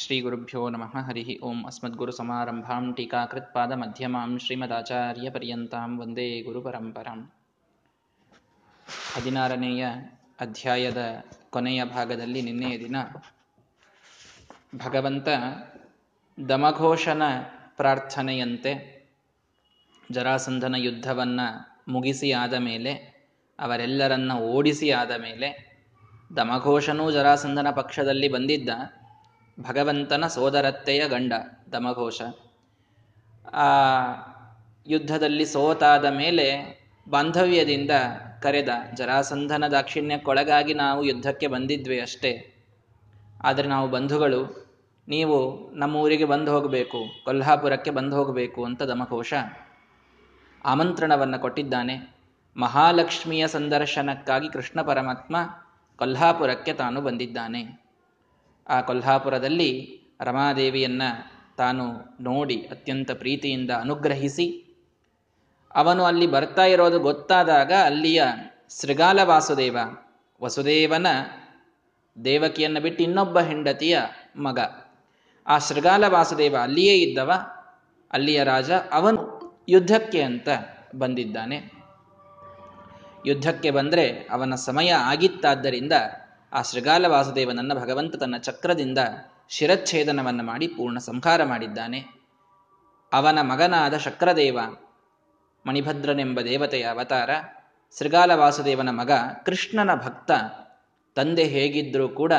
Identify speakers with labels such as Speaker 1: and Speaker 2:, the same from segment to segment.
Speaker 1: ಶ್ರೀಗುರುಭ್ಯೋ ನಮಃ ಹರಿ ಓಂ ಅಸ್ಮದ್ಗುರು ಸಮಾರಂಭಾಂ ಟೀಕಾಕೃತ್ಪಾದ ಮಧ್ಯಮಾಂ ಶ್ರೀಮದಾಚಾರ್ಯ ಪರ್ಯಂತಾಂ ವಂದೇ ಗುರುಪರಂಪರಾಂ ಹದಿನಾರನೆಯ ಅಧ್ಯಾಯದ ಕೊನೆಯ ಭಾಗದಲ್ಲಿ ನಿನ್ನೆಯ ದಿನ ಭಗವಂತ ದಮಘೋಷನ ಪ್ರಾರ್ಥನೆಯಂತೆ ಜರಾಸಂಧನ ಯುದ್ಧವನ್ನು ಮುಗಿಸಿ ಆದ ಮೇಲೆ, ಅವರೆಲ್ಲರನ್ನ ಓಡಿಸಿ ಆದ ಮೇಲೆ ದಮಘೋಷನೂ ಜರಾಸಂಧನ ಪಕ್ಷದಲ್ಲಿ ಬಂದಿದ್ದ. ಭಗವಂತನ ಸೋದರತ್ತೆಯ ಗಂಡ ದಮಘೋಷ. ಆ ಯುದ್ಧದಲ್ಲಿ ಸೋತಾದ ಮೇಲೆ ಬಾಂಧವ್ಯದಿಂದ ಕರೆದ ಜರಾಸಂಧನ ದಾಕ್ಷಿಣ್ಯಕ್ಕೊಳಗಾಗಿ ನಾವು ಯುದ್ಧಕ್ಕೆ ಬಂದಿದ್ವಿ ಅಷ್ಟೇ. ಆದರೆ ನಾವು ಬಂಧುಗಳು, ನೀವು ನಮ್ಮ ಊರಿಗೆ ಬಂದು ಹೋಗಬೇಕು, ಕೊಲ್ಹಾಪುರಕ್ಕೆ ಬಂದು ಹೋಗಬೇಕು ಅಂತ ದಮಘೋಷ ಆಮಂತ್ರಣವನ್ನು ಕೊಟ್ಟಿದ್ದಾನೆ. ಮಹಾಲಕ್ಷ್ಮಿಯ ಸಂದರ್ಶನಕ್ಕಾಗಿ ಕೃಷ್ಣ ಪರಮಾತ್ಮ ಕೊಲ್ಹಾಪುರಕ್ಕೆ ತಾನು ಬಂದಿದ್ದಾನೆ. ಆ ಕೊಲ್ಹಾಪುರದಲ್ಲಿ ರಮಾದೇವಿಯನ್ನು ತಾನು ನೋಡಿ ಅತ್ಯಂತ ಪ್ರೀತಿಯಿಂದ ಅನುಗ್ರಹಿಸಿ, ಅವನು ಅಲ್ಲಿ ಬರ್ತಾ ಇರೋದು ಗೊತ್ತಾದಾಗ ಅಲ್ಲಿಯ ಶೃಗಾಲ ವಾಸುದೇವ, ವಸುದೇವನ ದೇವಕಿಯನ್ನು ಬಿಟ್ಟು ಇನ್ನೊಬ್ಬ ಹೆಂಡತಿಯ ಮಗ. ಆ ಶೃಗಾಲ ವಾಸುದೇವ ಅಲ್ಲಿಯೇ ಇದ್ದವ, ಅಲ್ಲಿಯ ರಾಜ ಅವನು ಯುದ್ಧಕ್ಕೆ ಅಂತ ಬಂದಿದ್ದಾನೆ. ಯುದ್ಧಕ್ಕೆ ಬಂದರೆ ಅವನ ಸಮಯ ಆಗಿತ್ತಾದ್ದರಿಂದ ಆ ಶೃಗಾಲ ವಾಸುದೇವನನ್ನು ಭಗವಂತ ತನ್ನ ಚಕ್ರದಿಂದ ಶಿರಚ್ಛೇದನವನ್ನು ಮಾಡಿ ಪೂರ್ಣ ಸಂಹಾರ ಮಾಡಿದ್ದಾನೆ. ಅವನ ಮಗನಾದ ಶಕ್ರದೇವ, ಮಣಿಭದ್ರನೆಂಬ ದೇವತೆಯ ಅವತಾರ ಶೃಗಾಲ ವಾಸುದೇವನ ಮಗ ಕೃಷ್ಣನ ಭಕ್ತ, ತಂದೆ ಹೇಗಿದ್ದರೂ ಕೂಡ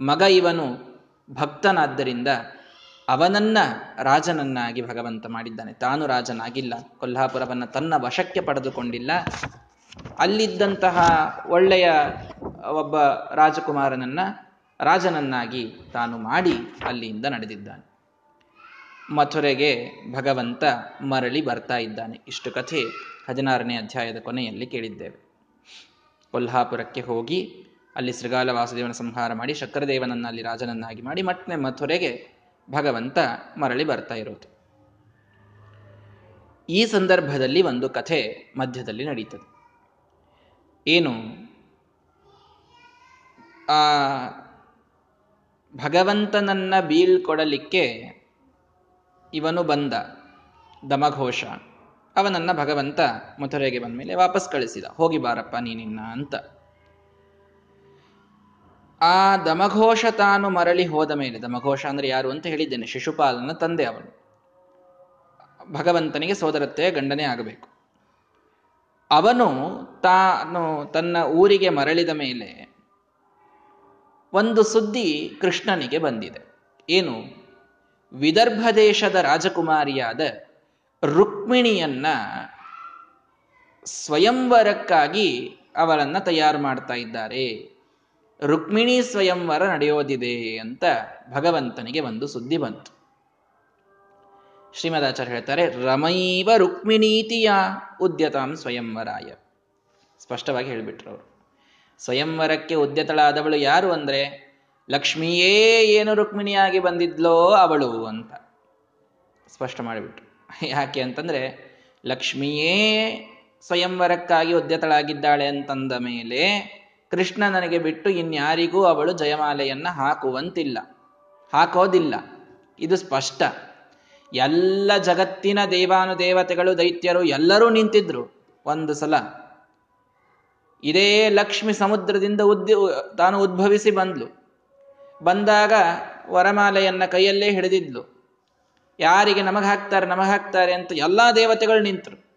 Speaker 1: ಮಗ ಇವನು ಭಕ್ತನಾದ್ದರಿಂದ ಅವನನ್ನ ರಾಜನನ್ನಾಗಿ ಭಗವಂತ ಮಾಡಿದ್ದಾನೆ. ತಾನು ರಾಜನಾಗಿಲ್ಲ. ಕೊಲ್ಹಾಪುರವನ್ನು ತನ್ನ ವಶಕ್ಕೆ ಪಡೆದುಕೊಂಡಿಲ್ಲ. ಅಲ್ಲಿದ್ದಂತಹ ಒಳ್ಳೆಯ ಒಬ್ಬ ರಾಜಕುಮಾರನನ್ನ, ರಾಜನನ್ನಾಗಿ ತಾನು ಮಾಡಿ ಅಲ್ಲಿಯಿಂದ ನಡೆದಿದ್ದಾನೆ. ಮಥುರೆಗೆ ಭಗವಂತ ಮರಳಿ ಬರ್ತಾ ಇದ್ದಾನೆ. ಇಷ್ಟು ಕಥೆ ಹದಿನಾರನೇ ಅಧ್ಯಾಯದ ಕೊನೆಯಲ್ಲಿ ಕೇಳಿದ್ದೇವೆ. ಕೊಲ್ಹಾಪುರಕ್ಕೆ ಹೋಗಿ ಅಲ್ಲಿ ಶ್ರೀಗಾಲ ವಾಸುದೇವನ ಸಂಹಾರ ಮಾಡಿ ಶಕ್ರದೇವನನ್ನ ಅಲ್ಲಿ ರಾಜನನ್ನಾಗಿ ಮಾಡಿ ಮತ್ತೆ ಮಥುರೆಗೆ ಭಗವಂತ ಮರಳಿ ಬರ್ತಾ ಇರೋದು. ಈ ಸಂದರ್ಭದಲ್ಲಿ ಒಂದು ಕಥೆ ಮಧ್ಯದಲ್ಲಿ ನಡೀತದೆ. ಏನು? ಆ, ಭಗವಂತನನ್ನ ಬೀಳ್ಕೊಡಲಿಕ್ಕೆ ಇವನು ಬಂದ ದಮಘೋಷ. ಅವನನ್ನ ಭಗವಂತ ಮಥುರೆಗೆ ಬಂದ ಮೇಲೆ ವಾಪಸ್ ಕಳಿಸಿದ. ಹೋಗಿ ಬಾರಪ್ಪ ನೀನಿನ್ನ ಅಂತ. ಆ ದಮಘೋಷ ತಾನು ಮರಳಿ ಹೋದ ಮೇಲೆ, ದಮಘೋಷ ಅಂದ್ರೆ ಯಾರು ಅಂತ ಹೇಳಿದ್ದೇನೆ, ಶಿಶುಪಾಲನ ತಂದೆ ಅವನು. ಭಗವಂತನಿಗೆ ಸೋದರತ್ತೆಯ ಗಂಡನೇ ಆಗಬೇಕು. ಅವನು ತಾನು ತನ್ನ ಊರಿಗೆ ಮರಳಿದ ಮೇಲೆ ಒಂದು ಸುದ್ದಿ ಕೃಷ್ಣನಿಗೆ ಬಂದಿದೆ. ಏನು? ವಿದರ್ಭ ದೇಶದ ರಾಜಕುಮಾರಿಯಾದ ರುಕ್ಮಿಣಿಯನ್ನ ಸ್ವಯಂವರಕ್ಕಾಗಿ ಅವರನ್ನ ತಯಾರು ಮಾಡ್ತಾ ಇದ್ದಾರೆ. ರುಕ್ಮಿಣಿ ಸ್ವಯಂವರ ನಡೆಯೋದಿದೆ ಅಂತ ಭಗವಂತನಿಗೆ ಒಂದು ಸುದ್ದಿ ಬಂತು. ಶ್ರೀಮದಾಚಾರ್ಯ ಹೇಳ್ತಾರೆ, ರಮೈವ ರುಕ್ಮಿಣೀತಿಯ ಉದ್ಯತಾಂ ಸ್ವಯಂವರಾಯ. ಸ್ಪಷ್ಟವಾಗಿ ಹೇಳಿಬಿಟ್ರು ಅವರು. ಸ್ವಯಂವರಕ್ಕೆ ಉದ್ಯತಳಾದವಳು ಯಾರು ಅಂದ್ರೆ, ಲಕ್ಷ್ಮಿಯೇ ಏನು ರುಕ್ಮಿಣಿಯಾಗಿ ಬಂದಿದ್ಲೋ ಅವಳು ಅಂತ. ಸ್ಪಷ್ಟ ಮಾಡಿಬಿಟ್ರು. ಯಾಕೆ ಅಂತಂದ್ರೆ, ಲಕ್ಷ್ಮಿಯೇ ಸ್ವಯಂವರಕ್ಕಾಗಿ ಉದ್ಯತಳಾಗಿದ್ದಾಳೆ ಅಂತಂದ ಮೇಲೆ ಕೃಷ್ಣ ನನಗೆ ಬಿಟ್ಟು ಇನ್ಯಾರಿಗೂ ಅವಳು ಜಯಮಾಲೆಯನ್ನ ಹಾಕುವಂತಿಲ್ಲ. ಹಾಕೋದಿಲ್ಲ. ಇದು ಸ್ಪಷ್ಟ. ಎಲ್ಲ ಜಗತ್ತಿನ ದೇವಾನುದೇವತೆಗಳು, ದೈತ್ಯರು ಎಲ್ಲರೂ ನಿಂತಿದ್ರು ಒಂದು ಸಲ. ಇದೇ ಲಕ್ಷ್ಮಿ ಸಮುದ್ರದಿಂದ ಉದ್ಯ ತಾನು ಉದ್ಭವಿಸಿ ಬಂದ್ಲು. ಬಂದಾಗ ವರಮಾಲೆಯನ್ನ ಕೈಯಲ್ಲೇ ಹಿಡಿದಿದ್ಲು. ಯಾರಿಗೆ ನಮಗ ಹಾಕ್ತಾರೆ ನಮಗ ಹಾಕ್ತಾರೆ ಅಂತ ಎಲ್ಲಾ ದೇವತೆಗಳು ನಿಂತರು.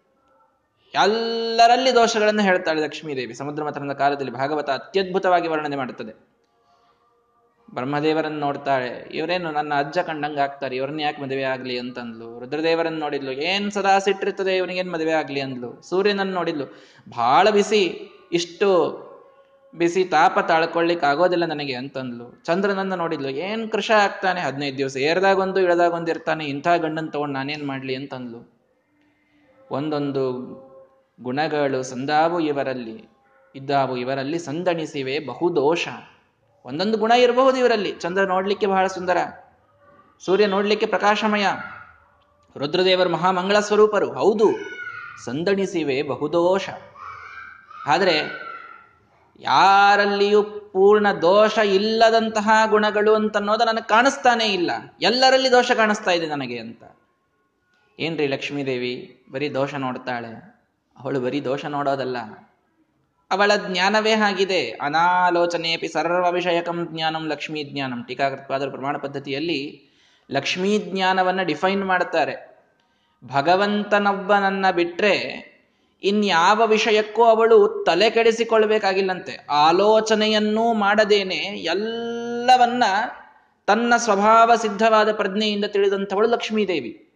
Speaker 1: ಎಲ್ಲರಲ್ಲಿ ದೋಷಗಳನ್ನು ಹೇಳ್ತಾಳೆ ಲಕ್ಷ್ಮೀದೇವಿ. ಸಮುದ್ರ ಮಥನದ ಕಾಲದಲ್ಲಿ ಭಾಗವತ ಅತ್ಯದ್ಭುತವಾಗಿ ವರ್ಣನೆ ಮಾಡುತ್ತದೆ. ಬ್ರಹ್ಮದೇವರನ್ನು ನೋಡ್ತಾಳೆ ಇವರೇನು ನನ್ನ ಅಜ್ಜ ಕಂಡಂಗೆ ಆಗ್ತಾರೆ. ಇವ್ರನ್ನ ಯಾಕೆ ಮದುವೆ ಆಗ್ಲಿ ಅಂತಂದ್ಲು. ರುದ್ರದೇವರನ್ನು ನೋಡಿದ್ಲು. ಏನ್ ಸದಾ ಸಿಟ್ಟಿರ್ತದೆ ಇವನಿಗೇನ್ ಮದುವೆ ಆಗ್ಲಿ ಅಂದ್ಲು. ಸೂರ್ಯನನ್ನು ನೋಡಿದ್ಲು. ಬಹಳ ಬಿಸಿ. ಇಷ್ಟು ಬಿಸಿ ತಾಪ ತಾಳ್ಕೊಳ್ಳಿಕ್ ಆಗೋದಿಲ್ಲ ನನಗೆ ಅಂತಂದ್ಲು. ಚಂದ್ರನನ್ನ ನೋಡಿದ್ಲು. ಏನ್ ಕೃಷ ಆಗ್ತಾನೆ? ಹದಿನೈದು ದಿವಸ. ಏರ್ದಾಗೊಂದು, ಇಳದಾಗೊಂದು ಇರ್ತಾನೆ. ಇಂಥ ಗಂಡನ್ ತಗೊಂಡು ನಾನೇನ್ ಮಾಡ್ಲಿ ಅಂತಂದ್ಲು. ಒಂದೊಂದು ಗುಣಗಳು ಸಂದಾವು ಇವರಲ್ಲಿ. ಇದ್ದಾವು ಇವರಲ್ಲಿ. ಸಂದಣಿಸಿವೆ ಬಹುದೋಷ. ಒಂದೊಂದು ಗುಣ ಇರಬಹುದು ಇವರಲ್ಲಿ. ಚಂದ್ರ ನೋಡ್ಲಿಕ್ಕೆ ಬಹಳ ಸುಂದರ. ಸೂರ್ಯ ನೋಡ್ಲಿಕ್ಕೆ ಪ್ರಕಾಶಮಯ. ರುದ್ರದೇವರು ಮಹಾಮಂಗಳ ಸ್ವರೂಪರು. ಹೌದು, ಸಂದಣಿಸಿವೆ ಬಹುದೋಷ. ಆದರೆ, ಯಾರಲ್ಲಿಯೂ ಪೂರ್ಣ ದೋಷ ಇಲ್ಲದಂತಹ ಗುಣಗಳು ಅಂತ ಅನ್ನೋದು ನನಗೆ ಕಾಣಿಸ್ತಾನೇ ಇಲ್ಲ. ಎಲ್ಲರಲ್ಲಿ ದೋಷ ಕಾಣಿಸ್ತಾ ಇದೆ ನನಗೆ ಅಂತ. ಏನ್ರಿ ಲಕ್ಷ್ಮೀದೇವಿ? ಬರೀ ದೋಷ ನೋಡ್ತಾಳೆ. ಅವಳು ಬರೀ ದೋಷ ನೋಡೋದಲ್ಲ. ಅವಳ ಜ್ಞಾನವೇ ಆಗಿದೆ ಅನಾಲೋಚನೆಪಿ ಸರ್ವ ವಿಷಯಕಂ ಜ್ಞಾನಂ ಲಕ್ಷ್ಮೀ ಜ್ಞಾನಂ. ಟೀಕಾಕೃತ್ವಾದ ಪ್ರಮಾಣ ಪದ್ಧತಿಯಲ್ಲಿ ಲಕ್ಷ್ಮೀ ಜ್ಞಾನವನ್ನ ಡಿಫೈನ್ ಮಾಡ್ತಾರೆ ಭಗವಂತನೊಬ್ಬನನ್ನ ಬಿಟ್ರೆ ಇನ್ಯಾವ ವಿಷಯಕ್ಕೂ ಅವಳು ತಲೆ ಕೆಡಿಸಿಕೊಳ್ಬೇಕಾಗಿಲ್ಲಂತೆ ಆಲೋಚನೆಯನ್ನೂ ಮಾಡದೇನೆ ಎಲ್ಲವನ್ನ ತನ್ನ ಸ್ವಭಾವ ಸಿದ್ಧವಾದ ಪ್ರಜ್ಞೆಯಿಂದ ತಿಳಿದಂಥವಳು ಲಕ್ಷ್ಮೀದೇವಿ.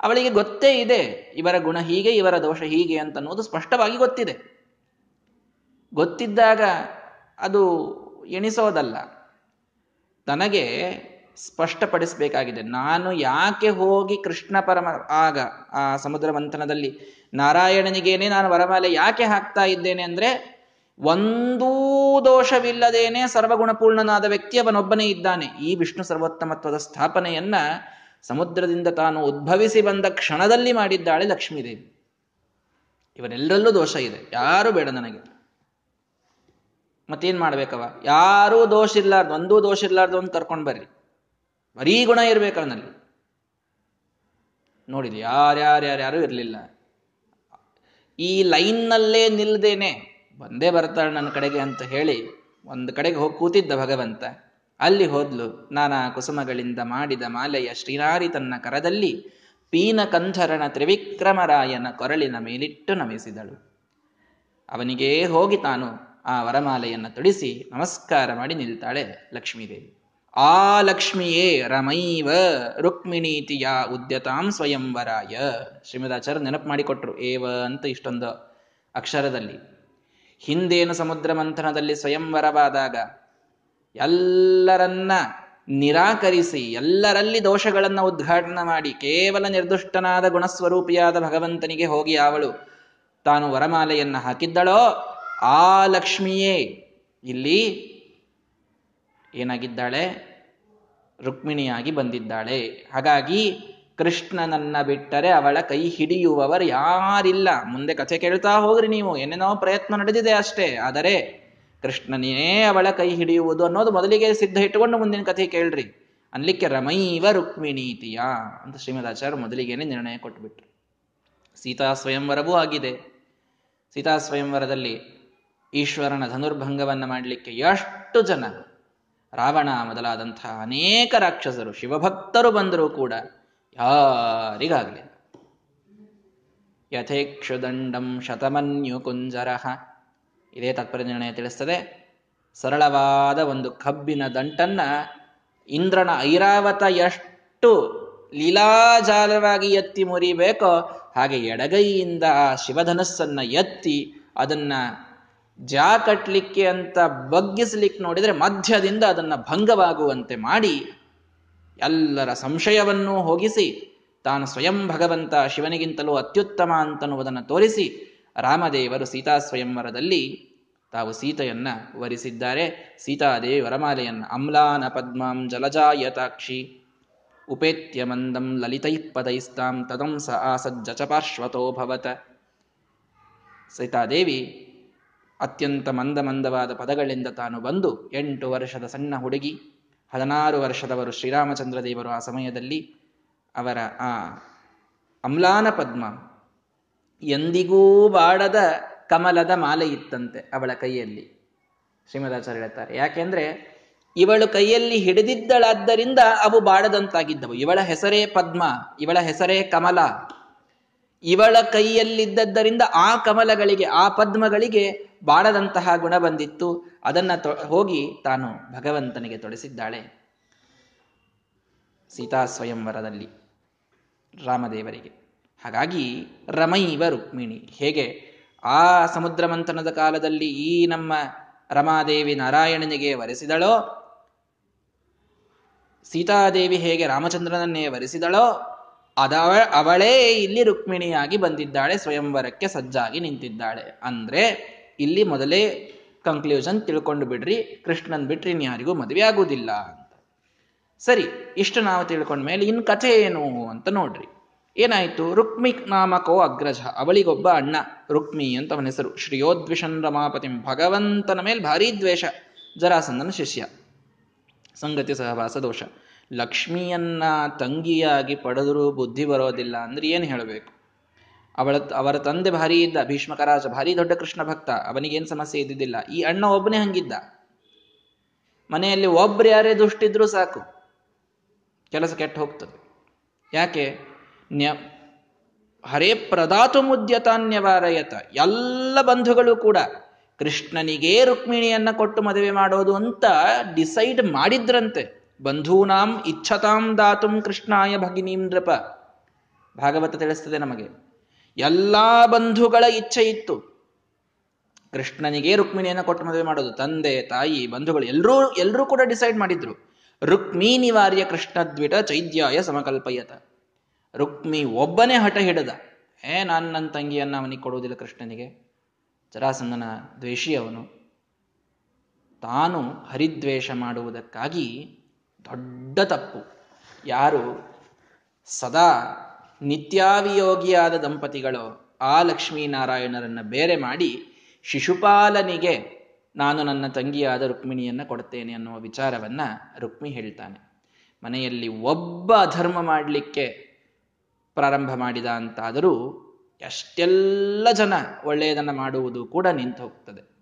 Speaker 1: ಅವಳಿಗೆ ಗೊತ್ತೇ ಇದೆ, ಇವರ ಗುಣ ಹೀಗೆ, ಇವರ ದೋಷ ಹೀಗೆ ಅಂತನ್ನುವುದು ಸ್ಪಷ್ಟವಾಗಿ ಗೊತ್ತಿದೆ. ಗೊತ್ತಿದ್ದಾಗ ಅದು ಎಣಿಸೋದಲ್ಲ. ತನಗೆ ಸ್ಪಷ್ಟಪಡಿಸಬೇಕಾಗಿದೆ, ನಾನು ಯಾಕೆ ಹೋಗಿ ಕೃಷ್ಣ ಪರಮ, ಆಗ ಆ ಸಮುದ್ರ ಮಂಥನದಲ್ಲಿ ನಾರಾಯಣನಿಗೇನೆ ನಾನು ವರಮಾಲೆ ಯಾಕೆ ಹಾಕ್ತಾ ಇದ್ದೇನೆ ಅಂದ್ರೆ, ಒಂದೂ ದೋಷವಿಲ್ಲದೇನೆ ಸರ್ವಗುಣಪೂರ್ಣನಾದ ವ್ಯಕ್ತಿ ಅವನೊಬ್ಬನೇ ಇದ್ದಾನೆ. ಈ ವಿಷ್ಣು ಸರ್ವೋತ್ತಮತ್ವದ ಸ್ಥಾಪನೆಯನ್ನ ಸಮುದ್ರದಿಂದ ತಾನು ಉದ್ಭವಿಸಿ ಬಂದ ಕ್ಷಣದಲ್ಲಿ ಮಾಡಿದ್ದಾಳೆ ಲಕ್ಷ್ಮೀದೇವಿ. ಇವರೆಲ್ಲರಲ್ಲೂ ದೋಷ ಇದೆ, ಯಾರು ಬೇಡ ನನಗೆ. ಮತ್ತೇನ್ ಮಾಡ್ಬೇಕವ? ಯಾರೂ ದೋಷ ಇರ್ಲಾರ್ದು, ಒಂದೂ ದೋಷ ಇರ್ಲಾರ್ದು ಅಂತ ಕರ್ಕೊಂಡು ಬರ್ರಿ. ಬರೀ ಗುಣ ಇರ್ಬೇಕು ಅವನಲ್ಲಿ ನೋಡಿದ್ರಿ ಯಾರ್ಯಾರ್ಯಾರ್ಯಾರು ಇರಲಿಲ್ಲ. ಈ ಲೈನ್ನಲ್ಲೇ ನಿಲ್ದೇನೆ, ಬಂದೇ ಬರ್ತಾಳೆ ನನ್ನ ಕಡೆಗೆ ಅಂತ ಹೇಳಿ, ಒಂದು ಕಡೆಗೆ ಹೋಗಿ ಕೂತಿದ್ದ ಭಗವಂತ. ಅಲ್ಲಿ ಹೋದ್ಲು, ನಾನಾ ಕುಸುಮಗಳಿಂದ ಮಾಡಿದ ಮಾಲೆಯ ಶ್ರೀನಾರಿ ತನ್ನ ಕರದಲ್ಲಿ ಪೀನ ಕಂಠರಣ ತ್ರಿವಿಕ್ರಮರಾಯನ ಕೊರಳಿನ ಮೇಲಿಟ್ಟು ನಮಿಸಿದಳು. ಅವನಿಗೇ ಹೋಗಿ ತಾನು ಆ ವರಮಾಲೆಯನ್ನು ತೊಡಿಸಿ ನಮಸ್ಕಾರ ಮಾಡಿ ನಿಲ್ತಾಳೆ ಲಕ್ಷ್ಮೀದೇವಿ. ಆ ಲಕ್ಷ್ಮಿಯೇ ರಮೈವ ರುಕ್ಮಿಣೀತಿಯ ಉದ್ಯತಾಂ ಸ್ವಯಂವರಾಯ. ಶ್ರೀಮದಾಚಾರ್ಯ ನೆನಪು ಮಾಡಿಕೊಟ್ರು ಏವ ಅಂತ ಇಷ್ಟೊಂದು ಅಕ್ಷರದಲ್ಲಿ. ಹಿಂದೇನು ಸಮುದ್ರ ಮಂಥನದಲ್ಲಿ ಸ್ವಯಂವರವಾದಾಗ ಎಲ್ಲರನ್ನ ನಿರಾಕರಿಸಿ, ಎಲ್ಲರಲ್ಲಿ ದೋಷಗಳನ್ನು ಉದ್ಘಾಟನೆ ಮಾಡಿ, ಕೇವಲ ನಿರ್ದುಷ್ಟನಾದ ಗುಣಸ್ವರೂಪಿಯಾದ ಭಗವಂತನಿಗೆ ಹೋಗಿ ಅವಳು ತಾನು ವರಮಾಲೆಯನ್ನು ಹಾಕಿದ್ದಳೋ ಆ ಲಕ್ಷ್ಮಿಯೇ. ಇಲ್ಲಿ ಏನಾಗಿದ್ದಾಳೆ? ರುಕ್ಮಿಣಿಯಾಗಿ ಬಂದಿದ್ದಾಳೆ. ಹಾಗಾಗಿ ಕೃಷ್ಣನನ್ನ ಬಿಟ್ಟರೆ ಅವಳ ಕೈ ಹಿಡಿಯುವವರು ಯಾರಿಲ್ಲ. ಮುಂದೆ ಕಥೆ ಕೇಳ್ತಾ ಹೋಗ್ರಿ ನೀವು. ಏನೇನೋ ಪ್ರಯತ್ನ ನಡೆದಿದೆ ಅಷ್ಟೇ. ಆದರೆ ಕೃಷ್ಣನೇ ಅವಳ ಕೈ ಹಿಡಿಯುವುದು ಅನ್ನೋದು ಮೊದಲಿಗೆ ಸಿದ್ಧ ಇಟ್ಟುಕೊಂಡು ಮುಂದಿನ ಕಥೆ ಕೇಳ್ರಿ. ಅನ್ಲಿಕ್ಕೆ ರಮೈವ ರುಕ್ಮಿಣೀತಿಯ ಅಂತ ಶ್ರೀಮದಾಚಾರ್ಯ ಮೊದಲಿಗೇನೆ ನಿರ್ಣಯ ಕೊಟ್ಬಿಟ್ರು. ಸೀತಾ ಸ್ವಯಂವರವೂ ಆಗಿದೆ. ಸೀತಾ ಸ್ವಯಂವರದಲ್ಲಿ ಈಶ್ವರನ ಧನುರ್ಭಂಗವನ್ನ ಮಾಡಲಿಕ್ಕೆ ಎಷ್ಟು ಜನ ರಾವಣ ಮೊದಲಾದಂತಹ ಅನೇಕ ರಾಕ್ಷಸರು, ಶಿವಭಕ್ತರು ಬಂದರೂ ಕೂಡ ಯಾರಿಗಾಗಲಿ ಯಥೇಕ್ಷುದಂಡಂ ಶತಮನ್ಯು ಕುಂಜರಹ ಇದೇ ನಿರ್ಣಯ ತಿಳಿಸ್ತದೆ. ಸರಳವಾದ ಒಂದು ಕಬ್ಬಿನ ದಂಟನ್ನ ಇಂದ್ರನ ಐರಾವತ ಎಷ್ಟು ಲೀಲಾಜಾಲವಾಗಿ ಎತ್ತಿ ಮುರಿಬೇಕೋ ಹಾಗೆ ಎಡಗೈಯಿಂದ ಆ ಶಿವಧನಸ್ಸನ್ನ ಎತ್ತಿ ಅದನ್ನ ಜಾ ಕಟ್ಟಲಿಕ್ಕೆ ಅಂತ ಬಗ್ಗಿಸ್ಲಿಕ್ಕೆ ನೋಡಿದರೆ ಮಧ್ಯದಿಂದ ಅದನ್ನ ಭಂಗವಾಗುವಂತೆ ಮಾಡಿ ಎಲ್ಲರ ಸಂಶಯವನ್ನೂ ಹೋಗಿಸಿ, ತಾನು ಸ್ವಯಂ ಭಗವಂತ ಶಿವನಿಗಿಂತಲೂ ಅತ್ಯುತ್ತಮ ಅಂತನ್ನುವುದನ್ನು ತೋರಿಸಿ, ರಾಮದೇವರು ಸೀತಾ ಸ್ವಯಂವರದಲ್ಲಿ ತಾವು ಸೀತೆಯನ್ನ ವರಿಸಿದ್ದಾರೆ. ಸೀತಾದೇವಿ ವರಮಾಲೆಯನ್ನ ಅಮ್ಲಾನ ಪದ್ಮಾಂ ಜಲಜಾಯತಾಕ್ಷಿ, ಉಪೇತ್ಯ ಮಂದಂ ಲಲಿತೈ ಪದೈಸ್ತಾಂ ತದಂ ಸ ಆಸಜ್ಜ ಪಾರ್ಶ್ವತೋ ಭವತ. ಸೀತಾದೇವಿ ಅತ್ಯಂತ ಮಂದ ಮಂದವಾದ ಪದಗಳಿಂದ ತಾನು ಬಂದು ಎಂಟು ವರ್ಷದ ಸಣ್ಣ ಹುಡುಗಿ, ಹದಿನಾರು ವರ್ಷದವರು ಶ್ರೀರಾಮಚಂದ್ರ ದೇವರು ಆ ಸಮಯದಲ್ಲಿ ಅವರ ಆ ಅಮ್ಲಾನ ಪದ್ಮ ಎಂದಿಗೂ ಬಾಡದ ಕಮಲದ ಮಾಲೆ ಇತ್ತಂತೆ ಅವಳ ಕೈಯಲ್ಲಿ. ಶ್ರೀಮದಾಚಾರ್ಯ ಹೇಳ್ತಾರೆ, ಯಾಕೆಂದ್ರೆ ಇವಳು ಕೈಯಲ್ಲಿ ಹಿಡಿದಿದ್ದಳಾದ್ದರಿಂದ ಅವು ಬಾಡದಂತಾಗಿದ್ದವು. ಇವಳ ಹೆಸರೇ ಪದ್ಮ, ಇವಳ ಹೆಸರೇ ಕಮಲ ಇವಳ ಕೈಯಲ್ಲಿದ್ದದ್ದರಿಂದ ಆ ಕಮಲಗಳಿಗೆ, ಆ ಪದ್ಮಗಳಿಗೆ ಬಾಡದಂತಹ ಗುಣ ಬಂದಿತ್ತು. ಅದನ್ನ ಹೋಗಿ ತಾನು ಭಗವಂತನಿಗೆ ತೊಡಸಿದ್ದಾಳೆ. ಸೀತಾ ಸ್ವಯಂವರದಲ್ಲಿ, ರಾಮದೇವರಿಗೆ. ಹಾಗಾಗಿ ರಮೈವ ರುಕ್ಮಿಣಿ, ಹೇಗೆ ಆ ಸಮುದ್ರ ಮಂಥನದ ಕಾಲದಲ್ಲಿ ಈ ನಮ್ಮ ರಮಾದೇವಿ ನಾರಾಯಣನಿಗೆ ವರೆಸಿದಳೋ, ಸೀತಾದೇವಿ ಹೇಗೆ ರಾಮಚಂದ್ರನನ್ನೇ ವರಿಸಿದಳೋ ಅದವ, ಅವಳೇ ಇಲ್ಲಿ ರುಕ್ಮಿಣಿಯಾಗಿ ಬಂದಿದ್ದಾಳೆ, ಸ್ವಯಂವರಕ್ಕೆ ಸಜ್ಜಾಗಿ ನಿಂತಿದ್ದಾಳೆ. ಅಂದ್ರೆ, ಇಲ್ಲಿ ಮೊದಲೇ ಕನ್ಕ್ಲೂಷನ್ ತಿಳ್ಕೊಂಡು ಬಿಡ್ರಿ, ಕೃಷ್ಣನ್ ಬಿಟ್ರಿ ಇನ್ಯಾರಿಗೂ ಮದುವೆ ಆಗುವುದಿಲ್ಲ ಅಂತ. ಸರಿ, ಇಷ್ಟು ನಾವು ತಿಳ್ಕೊಂಡ ಮೇಲೆ ಇನ್ ಕಥೆ ಏನು ಅಂತ ನೋಡ್ರಿ. ಏನಾಯ್ತು? ರುಕ್ಮಿ ನಾಮಕೋ ಅಗ್ರಜ, ಅವಳಿಗೊಬ್ಬ ಅಣ್ಣ, ರುಕ್ಮಿ ಅಂತ ಅವನ ಹೆಸರು. ಶ್ರೀಯೋದ್ವಿಷನ್ ರಮಾಪತಿ, ಭಗವಂತನ ಮೇಲೆ ಭಾರಿ ದ್ವೇಷ ಜರಾಸಂದನ ಶಿಷ್ಯ. ಸಂಗತಿ ಸಹವಾಸ ದೋಷ. ಲಕ್ಷ್ಮಿಯನ್ನ ತಂಗಿಯಾಗಿ ಪಡೆದರೂ ಬುದ್ಧಿ ಬರೋದಿಲ್ಲ ಅಂದ್ರೆ ಏನು ಹೇಳಬೇಕು? ಅವಳ, ಅವರ ತಂದೆ ಭಾರಿ ಇದ್ದ, ಭೀಷ್ಮಕರಾಜ ಭಾರಿ ದೊಡ್ಡ ಕೃಷ್ಣ ಭಕ್ತ, ಅವನಿಗೇನು ಸಮಸ್ಯೆ ಇದ್ದಿದ್ದಿಲ್ಲ. ಈ ಅಣ್ಣ ಒಬ್ಬನೇ ಹಂಗಿದ್ದ. ಮನೆಯಲ್ಲಿ ಒಬ್ರು ಯಾರೇ ದುಷ್ಟಿದ್ರು ಸಾಕು. ಕೆಲಸ ಕೆಟ್ಟ ಹೋಗ್ತದೆ. ಯಾಕೆ? ಹರೇ ಪ್ರದಾತು ಮುದ್ಯತಾನ್ಯವಾರಯತ ಎಲ್ಲ ಬಂಧುಗಳು ಕೂಡ ಕೃಷ್ಣನಿಗೇ ರುಕ್ಮಿಣಿಯನ್ನ ಕೊಟ್ಟು ಮದುವೆ ಮಾಡೋದು ಅಂತ ಡಿಸೈಡ್ ಮಾಡಿದ್ರಂತೆ. ಬಂಧೂನಾಂ ಇಚ್ಛತಾಂ ದಾತುಂ ಕೃಷ್ಣಾಯ ಭಗಿನೀಂ ನೃಪ. ಭಾಗವತ ತಿಳಿಸ್ತದೆ ನಮಗೆ. ಎಲ್ಲ ಬಂಧುಗಳ ಇಚ್ಛೆ ಇತ್ತು. ಕೃಷ್ಣನಿಗೆ ರುಕ್ಮಿಣಿಯನ್ನು ಕೊಟ್ಟು ಮದುವೆ ಮಾಡೋದು. ತಂದೆ, ತಾಯಿ, ಬಂಧುಗಳು ಎಲ್ಲರೂ ಎಲ್ಲರೂ ಕೂಡ ಡಿಸೈಡ್ ಮಾಡಿದ್ರು. ರುಕ್ಮಿ ನಿವಾರ್ಯ ಕೃಷ್ಣದ್ವಿಟ ಚೈದ್ಯಾಯ ಸಮಕಲ್ಪಯತ. ರುಕ್ಮಿ ಒಬ್ಬನೇ ಹಠ ಹಿಡದ. ಏ, ನಾನು ನನ್ನ ತಂಗಿಯನ್ನ ಅವನಿಗೆ ಕೊಡುವುದಿಲ್ಲ ಕೃಷ್ಣನಿಗೆ. ಜರಾಸಂದನ ದ್ವೇಷಿ ಅವನು. ತಾನು ಹರಿದ್ವೇಷ ಮಾಡುವುದಕ್ಕಾಗಿ ದೊಡ್ಡ ತಪ್ಪು. ಯಾರು ಸದಾ ನಿತ್ಯಾವಿಯೋಗಿಯಾದ ದಂಪತಿಗಳು ಆ ಲಕ್ಷ್ಮೀನಾರಾಯಣರನ್ನು ಬೇರೆ ಮಾಡಿ ಶಿಶುಪಾಲನಿಗೆ ನಾನು ನನ್ನ ತಂಗಿಯಾದ ರುಕ್ಮಿಣಿಯನ್ನು ಕೊಡ್ತೇನೆ ಅನ್ನುವ ವಿಚಾರವನ್ನ ರುಕ್ಮಿ ಹೇಳ್ತಾನೆ. ಮನೆಯಲ್ಲಿ ಒಬ್ಬ ಅಧರ್ಮ ಮಾಡಲಿಕ್ಕೆ ಪ್ರಾರಂಭ ಮಾಡಿದ ಅಂತಾದರೂ ಎಷ್ಟೆಲ್ಲ ಜನ ಒಳ್ಳೆಯದನ್ನು ಮಾಡುವುದು ಕೂಡ ನಿಂತು ಹೋಗ್ತದೆ.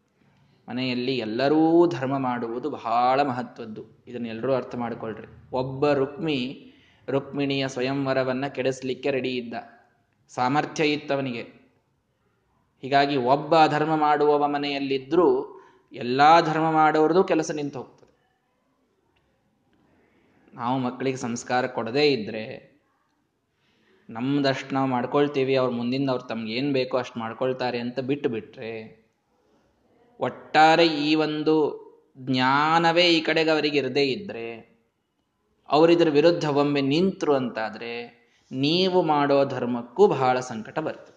Speaker 1: ಮನೆಯಲ್ಲಿ ಎಲ್ಲರೂ ಧರ್ಮ ಮಾಡುವುದು ಬಹಳ ಮಹತ್ವದ್ದು. ಇದನ್ನು ಎಲ್ಲರೂ ಅರ್ಥ ಮಾಡಿಕೊಳ್ಳ್ರಿ ಒಬ್ಬ ರುಕ್ಮಿ, ರುಕ್ಮಿಣಿಯ ಸ್ವಯಂವರವನ್ನ ಕೆಡಿಸ್ಲಿಕ್ಕೆ ರೆಡಿ ಇದ್ದ. ಸಾಮರ್ಥ್ಯ ಇತ್ತವನಿಗೆ. ಹೀಗಾಗಿ ಒಬ್ಬ ಧರ್ಮ ಮಾಡುವವ ಮನೆಯಲ್ಲಿದ್ದರೂ ಎಲ್ಲಾ ಧರ್ಮ ಮಾಡೋರ್ದು ಕೆಲಸ ನಿಂತು ಹೋಗ್ತದೆ. ನಾವು ಮಕ್ಕಳಿಗೆ ಸಂಸ್ಕಾರ ಕೊಡದೇ ಇದ್ದರೆ ನಮ್ದಷ್ಟು ನಾವು ಮಾಡ್ಕೊಳ್ತೀವಿ, ಅವ್ರ ಮುಂದಿಂದ ಅವ್ರು ತಮ್ಗೆ ಏನು ಬೇಕೋ ಅಷ್ಟು ಮಾಡ್ಕೊಳ್ತಾರೆ ಅಂತ ಬಿಟ್ಟು ಬಿಟ್ರೆ ಒಟ್ಟಾರೆ ಈ ಒಂದು ಜ್ಞಾನವೇ ಈ ಕಡೆಗೆ ಅವರಿಗೆ ಇರದೇ ಇದ್ರೆ, ಅವರಿದ್ರ ವಿರುದ್ಧ ಒಮ್ಮೆ ನಿಂತರು ಅಂತಾದರೆ, ನೀವು ಮಾಡೋ ಧರ್ಮಕ್ಕೂ ಬಹಳ ಸಂಕಟ ಬರ್ತದೆ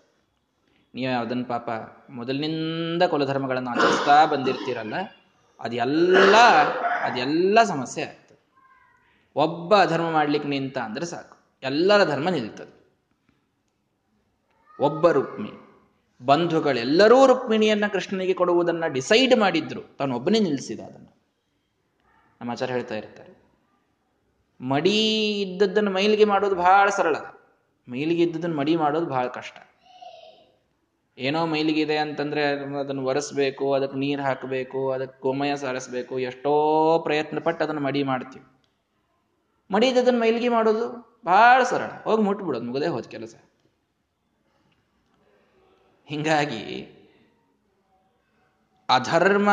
Speaker 1: ನೀವು ಯಾವುದನ್ನು ಪಾಪ ಮೊದಲಿನಿಂದ ಕುಲಧರ್ಮಗಳನ್ನು ಆಚರಿಸ್ತಾ ಬಂದಿರ್ತೀರಲ್ಲ ಅದೆಲ್ಲ ಅದೆಲ್ಲ ಸಮಸ್ಯೆ ಆಗ್ತದೆ. ಒಬ್ಬ ಧರ್ಮ ಮಾಡ್ಲಿಕ್ಕೆ ನಿಂತ ಅಂದ್ರೆ ಸಾಕು. ಎಲ್ಲರ ಧರ್ಮ ನಿಲ್ತದೆ. ಒಬ್ಬ ರುಕ್ಮಿ. ಬಂಧುಗಳೆಲ್ಲರೂ ರುಕ್ಮಿಣಿಯನ್ನ ಕೃಷ್ಣನಿಗೆ ಕೊಡುವುದನ್ನ ಡಿಸೈಡ್ ಮಾಡಿದ್ರು. ತಾನು ಒಬ್ಬನೇ ನಿಲ್ಲಿಸಿದ ಅದನ್ನು. ನಮ್ಮ ಆಚಾರ ಹೇಳ್ತಾ ಇರ್ತಾರೆ. ಮಡಿ ಇದ್ದದ್ದನ್ನು ಮೈಲಿಗೆ ಮಾಡೋದು ಬಹಳ ಸರಳ. ಮೈಲಿಗೆ ಇದ್ದದನ್ನು ಮಡಿ ಮಾಡೋದು ಬಹಳ ಕಷ್ಟ. ಏನೋ ಮೈಲಿಗೆ ಇದೆ ಅಂತಂದ್ರೆ ಅದನ್ನು ಒರೆಸ್ಬೇಕು, ಅದಕ್ಕೆ ನೀರು ಹಾಕಬೇಕು, ಅದಕ್ಕೆ ಗೋಮಯ ಸಾರಿಸ್ಬೇಕು, ಎಷ್ಟೋ ಪ್ರಯತ್ನ ಪಟ್ಟು ಅದನ್ನು ಮಡಿ ಮಾಡ್ತೀವಿ. ಮಡಿ ಇದ್ದದನ್ನು ಮೈಲಿಗೆ ಮಾಡೋದು ಬಹಳ ಸರಳ. ಹೋಗಿ ಮುಟ್ಬಿಡೋದು, ಮುಗದೇ ಹೋದ್ ಕೆಲಸ. ಹಿಂಗಾಗಿ ಅಧರ್ಮ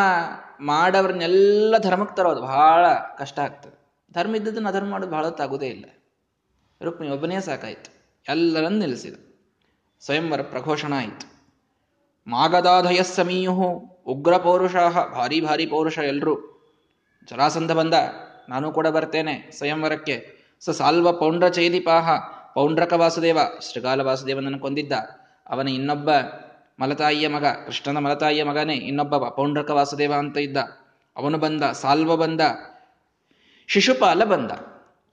Speaker 1: ಮಾಡವ್ರನ್ನೆಲ್ಲ ಧರ್ಮಕ್ಕೆ ತರೋದು ಬಹಳ ಕಷ್ಟ ಆಗ್ತದೆ. ಧರ್ಮ ಇದ್ದದನ್ನು ಅಧರ್ಮ ಮಾಡೋದು ಬಹಳ ತಾಗೋದೇ ಇಲ್ಲ. ರುಕ್ಮಿ ಒಬ್ಬನೇ ಸಾಕಾಯಿತು. ಎಲ್ಲರನ್ನು ನಿಲ್ಲಿಸಿದ. ಸ್ವಯಂವರ ಪ್ರಘೋಷಣ ಆಯಿತು. ಮಾಗದಾಧಯ ಸಮೀಯು ಉಗ್ರ ಪೌರುಷ ಭಾರಿ ಭಾರಿ ಪೌರುಷ ಎಲ್ಲರೂ ಜರಾಸಂಧ ಬಂದ. ನಾನು ಕೂಡ ಬರ್ತೇನೆ ಸ್ವಯಂವರಕ್ಕೆ. ಸ ಸಾಲ್ವ ಪೌಂಡ್ರ ಚೈದಿಪಾಹ ಪೌಂಡ್ರಕ ವಾಸುದೇವ, ಶ್ರೀಗಾಲ ವಾಸುದೇವನನ್ನು ಕೊಂದಿದ್ದ. ಅವನ ಇನ್ನೊಬ್ಬ ಮಲತಾಯಿಯ ಮಗ, ಕೃಷ್ಣನ ಮಲತಾಯಿಯ ಮಗನೇ, ಇನ್ನೊಬ್ಬ ಪೌಂಡ್ರಕ ವಾಸುದೇವ ಅಂತ ಇದ್ದ. ಅವನು ಬಂದ, ಸಾಲ್ವ ಬಂದ, ಶಿಶುಪಾಲ ಬಂದ.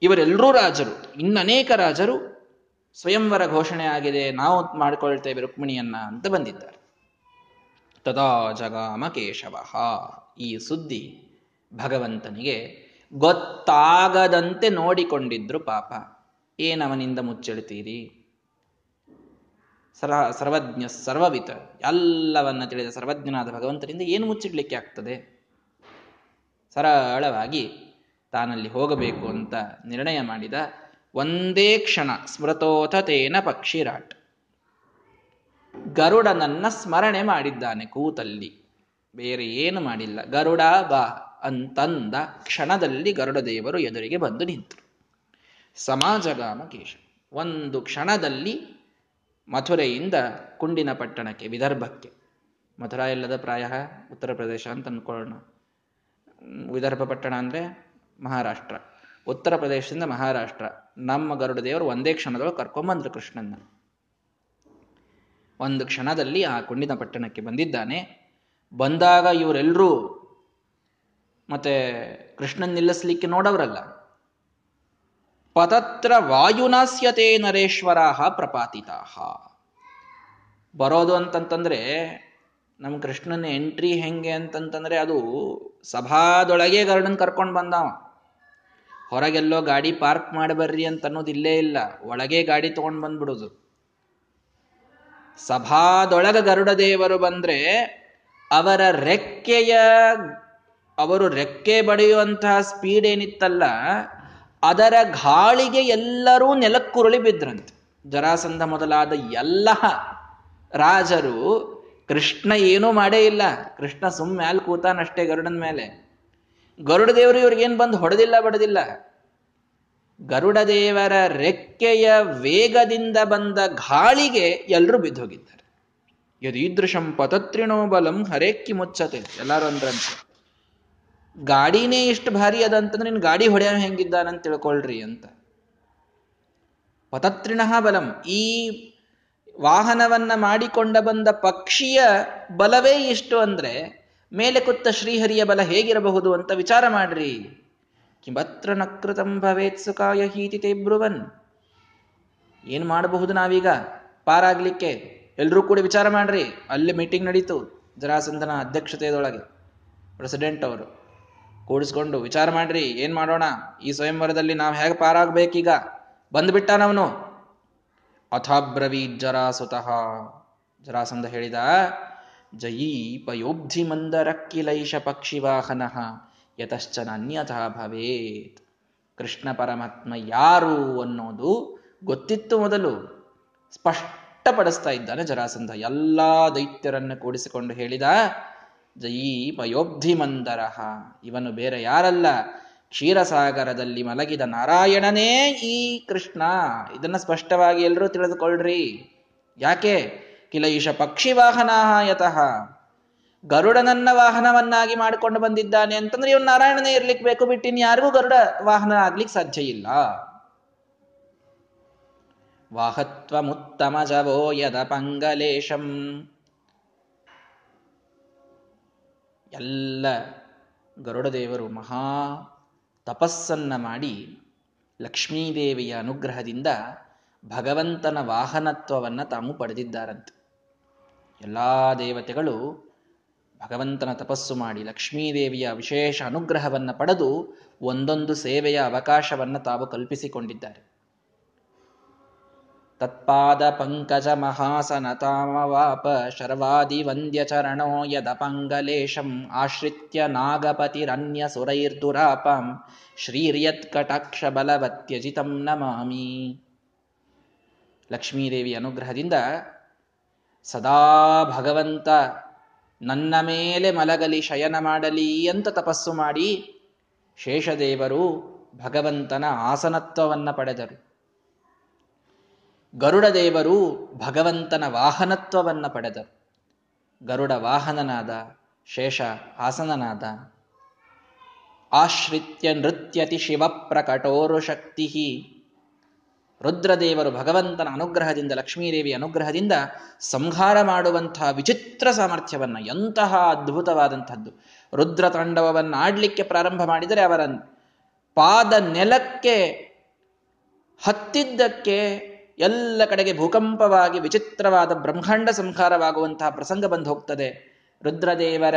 Speaker 1: ಇವರೆಲ್ಲರೂ ರಾಜರು, ಇನ್ನನೇಕ ರಾಜರು ಸ್ವಯಂವರ ಘೋಷಣೆ ಆಗಿದೆ, ನಾವು ಮಾಡಿಕೊಳ್ತೇವೆ ರುಕ್ಮಿಣಿಯನ್ನ ಅಂತ ಬಂದಿದ್ದಾರೆ. ತದಾ ಜಗಾಮ ಕೇಶವ, ಈ ಸುದ್ದಿ ಭಗವಂತನಿಗೆ ಗೊತ್ತಾಗದಂತೆ ನೋಡಿಕೊಂಡಿದ್ರು ಪಾಪ. ಏನವನಿಂದ ಮುಚ್ಚಿಡ್ತೀರಿ ಸರ ಸರ್ವಜ್ಞ ಸರ್ವವಿತ ಎಲ್ಲವನ್ನ ತಿಳಿದ ಸರ್ವಜ್ಞನಾದ ಭಗವಂತರಿಂದ ಏನು ಮುಚ್ಚಿಡ್ಲಿಕ್ಕೆ ಆಗ್ತದೆ? ಸರಳವಾಗಿ ತಾನಲ್ಲಿ ಹೋಗಬೇಕು ಅಂತ ನಿರ್ಣಯ ಮಾಡಿದ ಒಂದೇ ಕ್ಷಣ ಸ್ಮೃತೋಥ ತೇನ ಪಕ್ಷಿರಾಟ್. ಗರುಡನನ್ನ ಸ್ಮರಣೆ ಮಾಡಿದ್ದಾನೆ ಕೂತಲ್ಲಿ. ಬೇರೆ ಏನು ಮಾಡಿಲ್ಲ. ಗರುಡ ಬಾ ಅಂತಂದ ಕ್ಷಣದಲ್ಲಿ ಗರುಡ ದೇವರು ಎದುರಿಗೆ ಬಂದು ನಿಂತರು. ಸಮಾಜಗಾಮ ಕೇಶ. ಒಂದು ಕ್ಷಣದಲ್ಲಿ ಮಥುರೆಯಿಂದ ಕುಂಡಿನ ಪಟ್ಟಣಕ್ಕೆ, ವಿದರ್ಭಕ್ಕೆ. ಮಥುರಾ ಇಲ್ಲದ ಪ್ರಾಯ ಉತ್ತರ ಪ್ರದೇಶ ಅಂತ ಅಂದ್ಕೊಳ್ಳೋಣ ವಿದರ್ಭ ಪಟ್ಟಣ ಅಂದರೆ ಮಹಾರಾಷ್ಟ್ರ. ಉತ್ತರ ಪ್ರದೇಶದಿಂದ ಮಹಾರಾಷ್ಟ್ರ. ನಮ್ಮ ಗರುಡ ದೇವರು ಒಂದೇ ಕ್ಷಣದೊಳಗೆ ಕರ್ಕೊಂಬಂದ್ರು ಕೃಷ್ಣನ್ನ. ಒಂದು ಕ್ಷಣದಲ್ಲಿ ಆ ಕುಂಡಿನ ಪಟ್ಟಣಕ್ಕೆ ಬಂದಿದ್ದಾನೆ. ಬಂದಾಗ ಇವರೆಲ್ಲರೂ ಮತ್ತೆ ಕೃಷ್ಣನ್ ನಿಲ್ಲಿಸ್ಲಿಕ್ಕೆ ನೋಡವರಲ್ಲ. ಪತತ್ರ ವಾಯುನಾಸ್ಯತೆ ನರೇಶ್ವರಾಹ ಪ್ರಪಾತಿತಾಹ. ಬರೋದು ಅಂತಂತಂದ್ರೆ ನಮ್ಮ ಕೃಷ್ಣನ ಎಂಟ್ರಿ ಹೆಂಗೆ ಅಂತಂತಂದ್ರೆ ಅದು ಸಭಾದೊಳಗೆ ಗರ್ಡನ್ ಕರ್ಕೊಂಡು ಬಂದವ. ಹೊರಗೆಲ್ಲೋ ಗಾಡಿ ಪಾರ್ಕ್ ಮಾಡಬರ್ರಿ ಅಂತ ಅನ್ನೋದು ಇಲ್ಲೇ ಇಲ್ಲ. ಒಳಗೆ ಗಾಡಿ ತಗೊಂಡು ಬಂದ್ಬಿಡುದು. ಸಭಾದೊಳಗ ಗರುಡ ದೇವರು ಬಂದ್ರೆ ಅವರ ರೆಕ್ಕೆಯ, ಅವರು ರೆಕ್ಕೆ ಬಡಿಯುವಂತಹ ಸ್ಪೀಡ್ ಏನಿತ್ತಲ್ಲ ಅದರ ಗಾಳಿಗೆ ಎಲ್ಲರೂ ನೆಲಕ್ಕುರುಳಿ ಬಿದ್ರಂತೆ. ಜರಾಸಂಧ ಮೊದಲಾದ ಎಲ್ಲ ರಾಜರು ಕೃಷ್ಣ ಏನೂ ಮಾಡೇ ಇಲ್ಲ. ಕೃಷ್ಣ ಸುಮ್ ಮ್ಯಾಲ್ ಕೂತಾನಷ್ಟೇ ಗರುಡನ ಮೇಲೆ. ಗರುಡ ದೇವರು ಇವ್ರಿಗೇನು ಬಂದು ಹೊಡೆದಿಲ್ಲ ಬಡದಿಲ್ಲ. ಗರುಡ ದೇವರ ರೆಕ್ಕೆಯ ವೇಗದಿಂದ ಬಂದ ಗಾಳಿಗೆ ಎಲ್ಲರೂ ಬಿದ್ದೋಗಿದ್ದಾರೆ. ಯದೀದೃಶಂ ಪತತ್ರಿಣೋ ಬಲಂ ಹರೇಕ್ಕಿ ಮುಚ್ಚತೆ. ಎಲ್ಲರೂ ಅಂದ್ರಂತೆ. ಗಾಡಿನೇ ಇಷ್ಟು ಭಾರಿ ಅದ ಅಂತಂದ್ರೆ ನಿನ್ ಗಾಡಿ ಹೊಡೆಯೋ ಹೆಂಗಿದ್ದಾನಂತ ತಿಳ್ಕೊಳ್ರಿ ಅಂತ. ಪತತ್ರಿಣ ಬಲಂ. ಈ ವಾಹನವನ್ನ ಮಾಡಿಕೊಂಡ ಬಂದ ಪಕ್ಷಿಯ ಬಲವೇ ಇಷ್ಟು ಅಂದ್ರೆ ಮೇಲೆ ಕುತ್ತ ಶ್ರೀಹರಿಯ ಬಲ ಹೇಗಿರಬಹುದು ಅಂತ ವಿಚಾರ ಮಾಡ್ರಿ. ಕಿಮತ್ರ ನಕೃತಂ ಭವೇತ್ ಸುಖಾಯ ಹೀತಿ ಬ್ರುವನ್. ಏನ್ ಮಾಡಬಹುದು ನಾವೀಗ? ಪಾರಾಗ್ಲಿಕ್ಕೆ ಎಲ್ರೂ ಕೂಡ ವಿಚಾರ ಮಾಡ್ರಿ. ಅಲ್ಲಿ ಮೀಟಿಂಗ್ ನಡೀತು ಜರಾಸಂದನ ಅಧ್ಯಕ್ಷತೆಯದೊಳಗೆ ಪ್ರೆಸಿಡೆಂಟ್ ಅವರು. ಕೂಡಿಸ್ಕೊಂಡು ವಿಚಾರ ಮಾಡ್ರಿ, ಏನ್ ಮಾಡೋಣ? ಈ ಸ್ವಯಂವರದಲ್ಲಿ ನಾವು ಹೇಗೆ ಪಾರಾಗ್ಬೇಕೀಗ? ಬಂದ್ಬಿಟ್ಟಾನವನು ಅಥಾಬ್ರವೀ ಜರಾಸುತಃ ಜರಾಸಂಧ ಹೇಳಿದ ಜಯೀ ಪಯೋಬ್ಧಿ ಮಂದರಕ್ಕಿಲೈಷ ಪಕ್ಷಿವಾಹನ ಯತಶ್ಚನ ಅನ್ಯಥ ಭವೇತ್. ಕೃಷ್ಣ ಪರಮಾತ್ಮ ಯಾರು ಅನ್ನೋದು ಗೊತ್ತಿತ್ತು ಮೊದಲು. ಸ್ಪಷ್ಟಪಡಿಸ್ತಾ ಇದ್ದಾನೆ ಜರಾಸಂಧ. ಎಲ್ಲಾ ದೈತ್ಯರನ್ನು ಕೂಡಿಸಿಕೊಂಡು ಹೇಳಿದ ಜಯೀ ಮಯೋಬ್ಧಿ ಮಂದರಹ ಇವನು ಬೇರೆ ಯಾರಲ್ಲ? ಕ್ಷೀರಸಾಗರದಲ್ಲಿ ಮಲಗಿದ ನಾರಾಯಣನೇ ಈ ಕೃಷ್ಣ. ಇದನ್ನ ಸ್ಪಷ್ಟವಾಗಿ ಎಲ್ಲರೂ ತಿಳಿದುಕೊಳ್ಳ್ರಿ ಯಾಕೆ? ಕಿಲ ಈಶ ಪಕ್ಷಿ ವಾಹನ ಯತಃ ಗರುಡನನ್ನ ವಾಹನವನ್ನಾಗಿ ಮಾಡಿಕೊಂಡು ಬಂದಿದ್ದಾನೆ ಅಂತಂದ್ರೆ ಇವನು ನಾರಾಯಣನೇ ಇರ್ಲಿಕ್ಕೆ ಬೇಕು ಬಿಟ್ಟಿನ್ ಯಾರಿಗೂ ಗರುಡ ವಾಹನ ಆಗ್ಲಿಕ್ಕೆ ಸಾಧ್ಯ ಇಲ್ಲ. ವಾಹತ್ವಮುತ್ತಮ ಜವೋ ಯದ ಪಂಗಲೇಶಂ. ಎಲ್ಲ ಗರುಡದೇವರು ಮಹಾ ತಪಸ್ಸನ್ನು ಮಾಡಿ ಲಕ್ಷ್ಮೀದೇವಿಯ ಅನುಗ್ರಹದಿಂದ ಭಗವಂತನ ವಾಹನತ್ವವನ್ನು ತಾವು ಪಡೆದಿದ್ದಾರಂತೆ. ಎಲ್ಲ ದೇವತೆಗಳು ಭಗವಂತನ ತಪಸ್ಸು ಮಾಡಿ ಲಕ್ಷ್ಮೀದೇವಿಯ ವಿಶೇಷ ಅನುಗ್ರಹವನ್ನು ಪಡೆದು ಒಂದೊಂದು ಸೇವೆಯ ಅವಕಾಶವನ್ನು ತಾವು ಕಲ್ಪಿಸಿಕೊಂಡಿದ್ದಾರೆ. ತತ್ಪಾದ ಪಂಕಜ ಮಹಾಸನತಾಮವಾಪ ಶರ್ವಾದಿ ವಂದ್ಯ ಚರಣೋ ಯದಪಂಗಲೇಶಂ ಆಶ್ರಿತ್ಯ ನಾಗಪತಿರನ್ಯ ಸುರೈರ್ದುರಾಪಂ ಶ್ರೀರ್ಯತ್ ಬಲವತ್ಯಜಿತಂ ನಮಾಮಿ ಲಕ್ಷ್ಮೀದೇವಿ ಅನುಗ್ರಹದಿಂದ ಸದಾ ಭಗವಂತ ನನ್ನ ಮೇಲೆ ಮಲಗಲಿ, ಶಯನ ಮಾಡಲಿ ಅಂತ ತಪಸ್ಸು ಮಾಡಿ ಶೇಷದೇವರು ಭಗವಂತನ ಆಸನತ್ವವನ್ನು ಪಡೆದರು. ಗರುಡ ದೇವರು ಭಗವಂತನ ವಾಹನತ್ವವನ್ನು ಪಡೆದರು. ಗರುಡ ವಾಹನನಾದ, ಶೇಷ ಆಸನನಾದ. ಆಶ್ರಿತ್ಯ ನೃತ್ಯತಿ ಶಿವ ಪ್ರಕಟೋರು ಶಕ್ತಿ ರುದ್ರದೇವರು ಭಗವಂತನ ಅನುಗ್ರಹದಿಂದ ಲಕ್ಷ್ಮೀದೇವಿ ಅನುಗ್ರಹದಿಂದ ಸಂಹಾರ ಮಾಡುವಂತಹ ವಿಚಿತ್ರ ಸಾಮರ್ಥ್ಯವನ್ನು, ಎಂತಹ ಅದ್ಭುತವಾದಂಥದ್ದು. ರುದ್ರ ತಾಂಡವವನ್ನು ಆಡಲಿಕ್ಕೆ ಪ್ರಾರಂಭ ಮಾಡಿದರೆ ಅವರ ಪಾದ ನೆಲಕ್ಕೆ, ಹತ್ತಿದ್ದಕ್ಕೆ ಎಲ್ಲ ಕಡೆಗೆ ಭೂಕಂಪವಾಗಿ ವಿಚಿತ್ರವಾದ ಬ್ರಹ್ಮಾಂಡ ಸಂಹಾರವಾಗುವಂತಹ ಪ್ರಸಂಗ ಬಂದು ಹೋಗ್ತದೆ. ರುದ್ರದೇವರ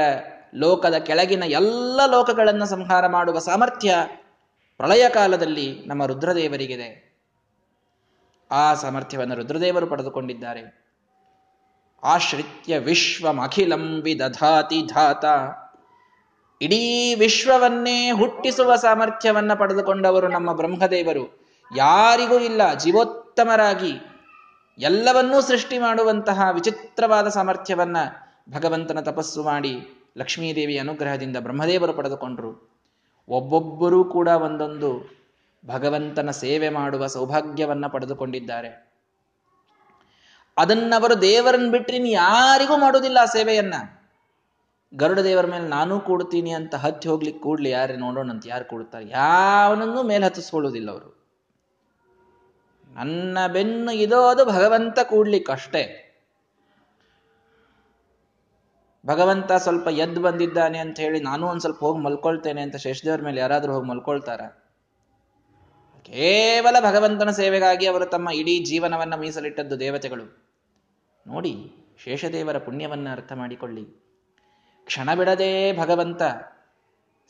Speaker 1: ಲೋಕದ ಕೆಳಗಿನ ಎಲ್ಲ ಲೋಕಗಳನ್ನು ಸಂಹಾರ ಮಾಡುವ ಸಾಮರ್ಥ್ಯ ಪ್ರಳಯ ಕಾಲದಲ್ಲಿ ನಮ್ಮ ರುದ್ರದೇವರಿಗಿದೆ. ಆ ಸಾಮರ್ಥ್ಯವನ್ನು ರುದ್ರದೇವರು ಪಡೆದುಕೊಂಡಿದ್ದಾರೆ. ಆಶ್ರಿತ್ಯ ವಿಶ್ವಮಖಿಲಂ ವಿದಧಾತಿ ಧಾತ. ಇಡೀ ವಿಶ್ವವನ್ನೇ ಹುಟ್ಟಿಸುವ ಸಾಮರ್ಥ್ಯವನ್ನ ಪಡೆದುಕೊಂಡವರು ನಮ್ಮ ಬ್ರಹ್ಮದೇವರು. ಯಾರಿಗೂ ಇಲ್ಲ ಜೀವೋತ್ತಮರಾಗಿ ಎಲ್ಲವನ್ನೂ ಸೃಷ್ಟಿ ಮಾಡುವಂತಹ ವಿಚಿತ್ರವಾದ ಸಾಮರ್ಥ್ಯವನ್ನ ಭಗವಂತನ ತಪಸ್ಸು ಮಾಡಿ ಲಕ್ಷ್ಮೀದೇವಿ ಅನುಗ್ರಹದಿಂದ ಬ್ರಹ್ಮದೇವರು ಪಡೆದುಕೊಂಡರು. ಒಬ್ಬೊಬ್ಬರೂ ಕೂಡ ಒಂದೊಂದು ಭಗವಂತನ ಸೇವೆ ಮಾಡುವ ಸೌಭಾಗ್ಯವನ್ನ ಪಡೆದುಕೊಂಡಿದ್ದಾರೆ. ಅದನ್ನವರು ದೇವರನ್ನ ಬಿಟ್ಟರೆ ಯಾರಿಗೂ ಮಾಡೋದಿಲ್ಲ ಆ ಸೇವೆಯನ್ನ. ಗರುಡ ದೇವರ ಮೇಲೆ ನಾನೂ ಕೂಡ್ತೀನಿ ಅಂತ ಹತ್ತಿ ಹೋಗ್ಲಿಕ್ಕೆ ಕೂಡ್ಲಿ ಯಾರೇ ನೋಡೋಣ ಅಂತ ಯಾರು ಕೂಡ್ತಾರೆ? ಯಾವನನ್ನೂ ಮೇಲೆ ಹತ್ತಿಸ್ಕೊಳ್ಳುವುದಿಲ್ಲ ಅವರು. ನನ್ನ ಬೆನ್ನು ಇದೋದು ಭಗವಂತ ಕೂಡ್ಲಿಕ್ಕಷ್ಟೇ. ಭಗವಂತ ಸ್ವಲ್ಪ ಎದ್ದು ಬಂದಿದ್ದಾನೆ ಅಂತ ಹೇಳಿ ನಾನು ಒಂದ್ ಸ್ವಲ್ಪ ಹೋಗಿ ಮಲ್ಕೊಳ್ತೇನೆ ಅಂತ ಶೇಷದೇವ್ರ ಮೇಲೆ ಯಾರಾದರೂ ಹೋಗಿ ಮಲ್ಕೊಳ್ತಾರ? ಕೇವಲ ಭಗವಂತನ ಸೇವೆಗಾಗಿ ಅವರು ತಮ್ಮ ಇಡೀ ಜೀವನವನ್ನ ಮೀಸಲಿಟ್ಟದ್ದು ದೇವತೆಗಳು. ನೋಡಿ, ಶೇಷದೇವರ ಪುಣ್ಯವನ್ನ ಅರ್ಥ ಮಾಡಿಕೊಳ್ಳಿ. ಕ್ಷಣ ಬಿಡದೆ ಭಗವಂತ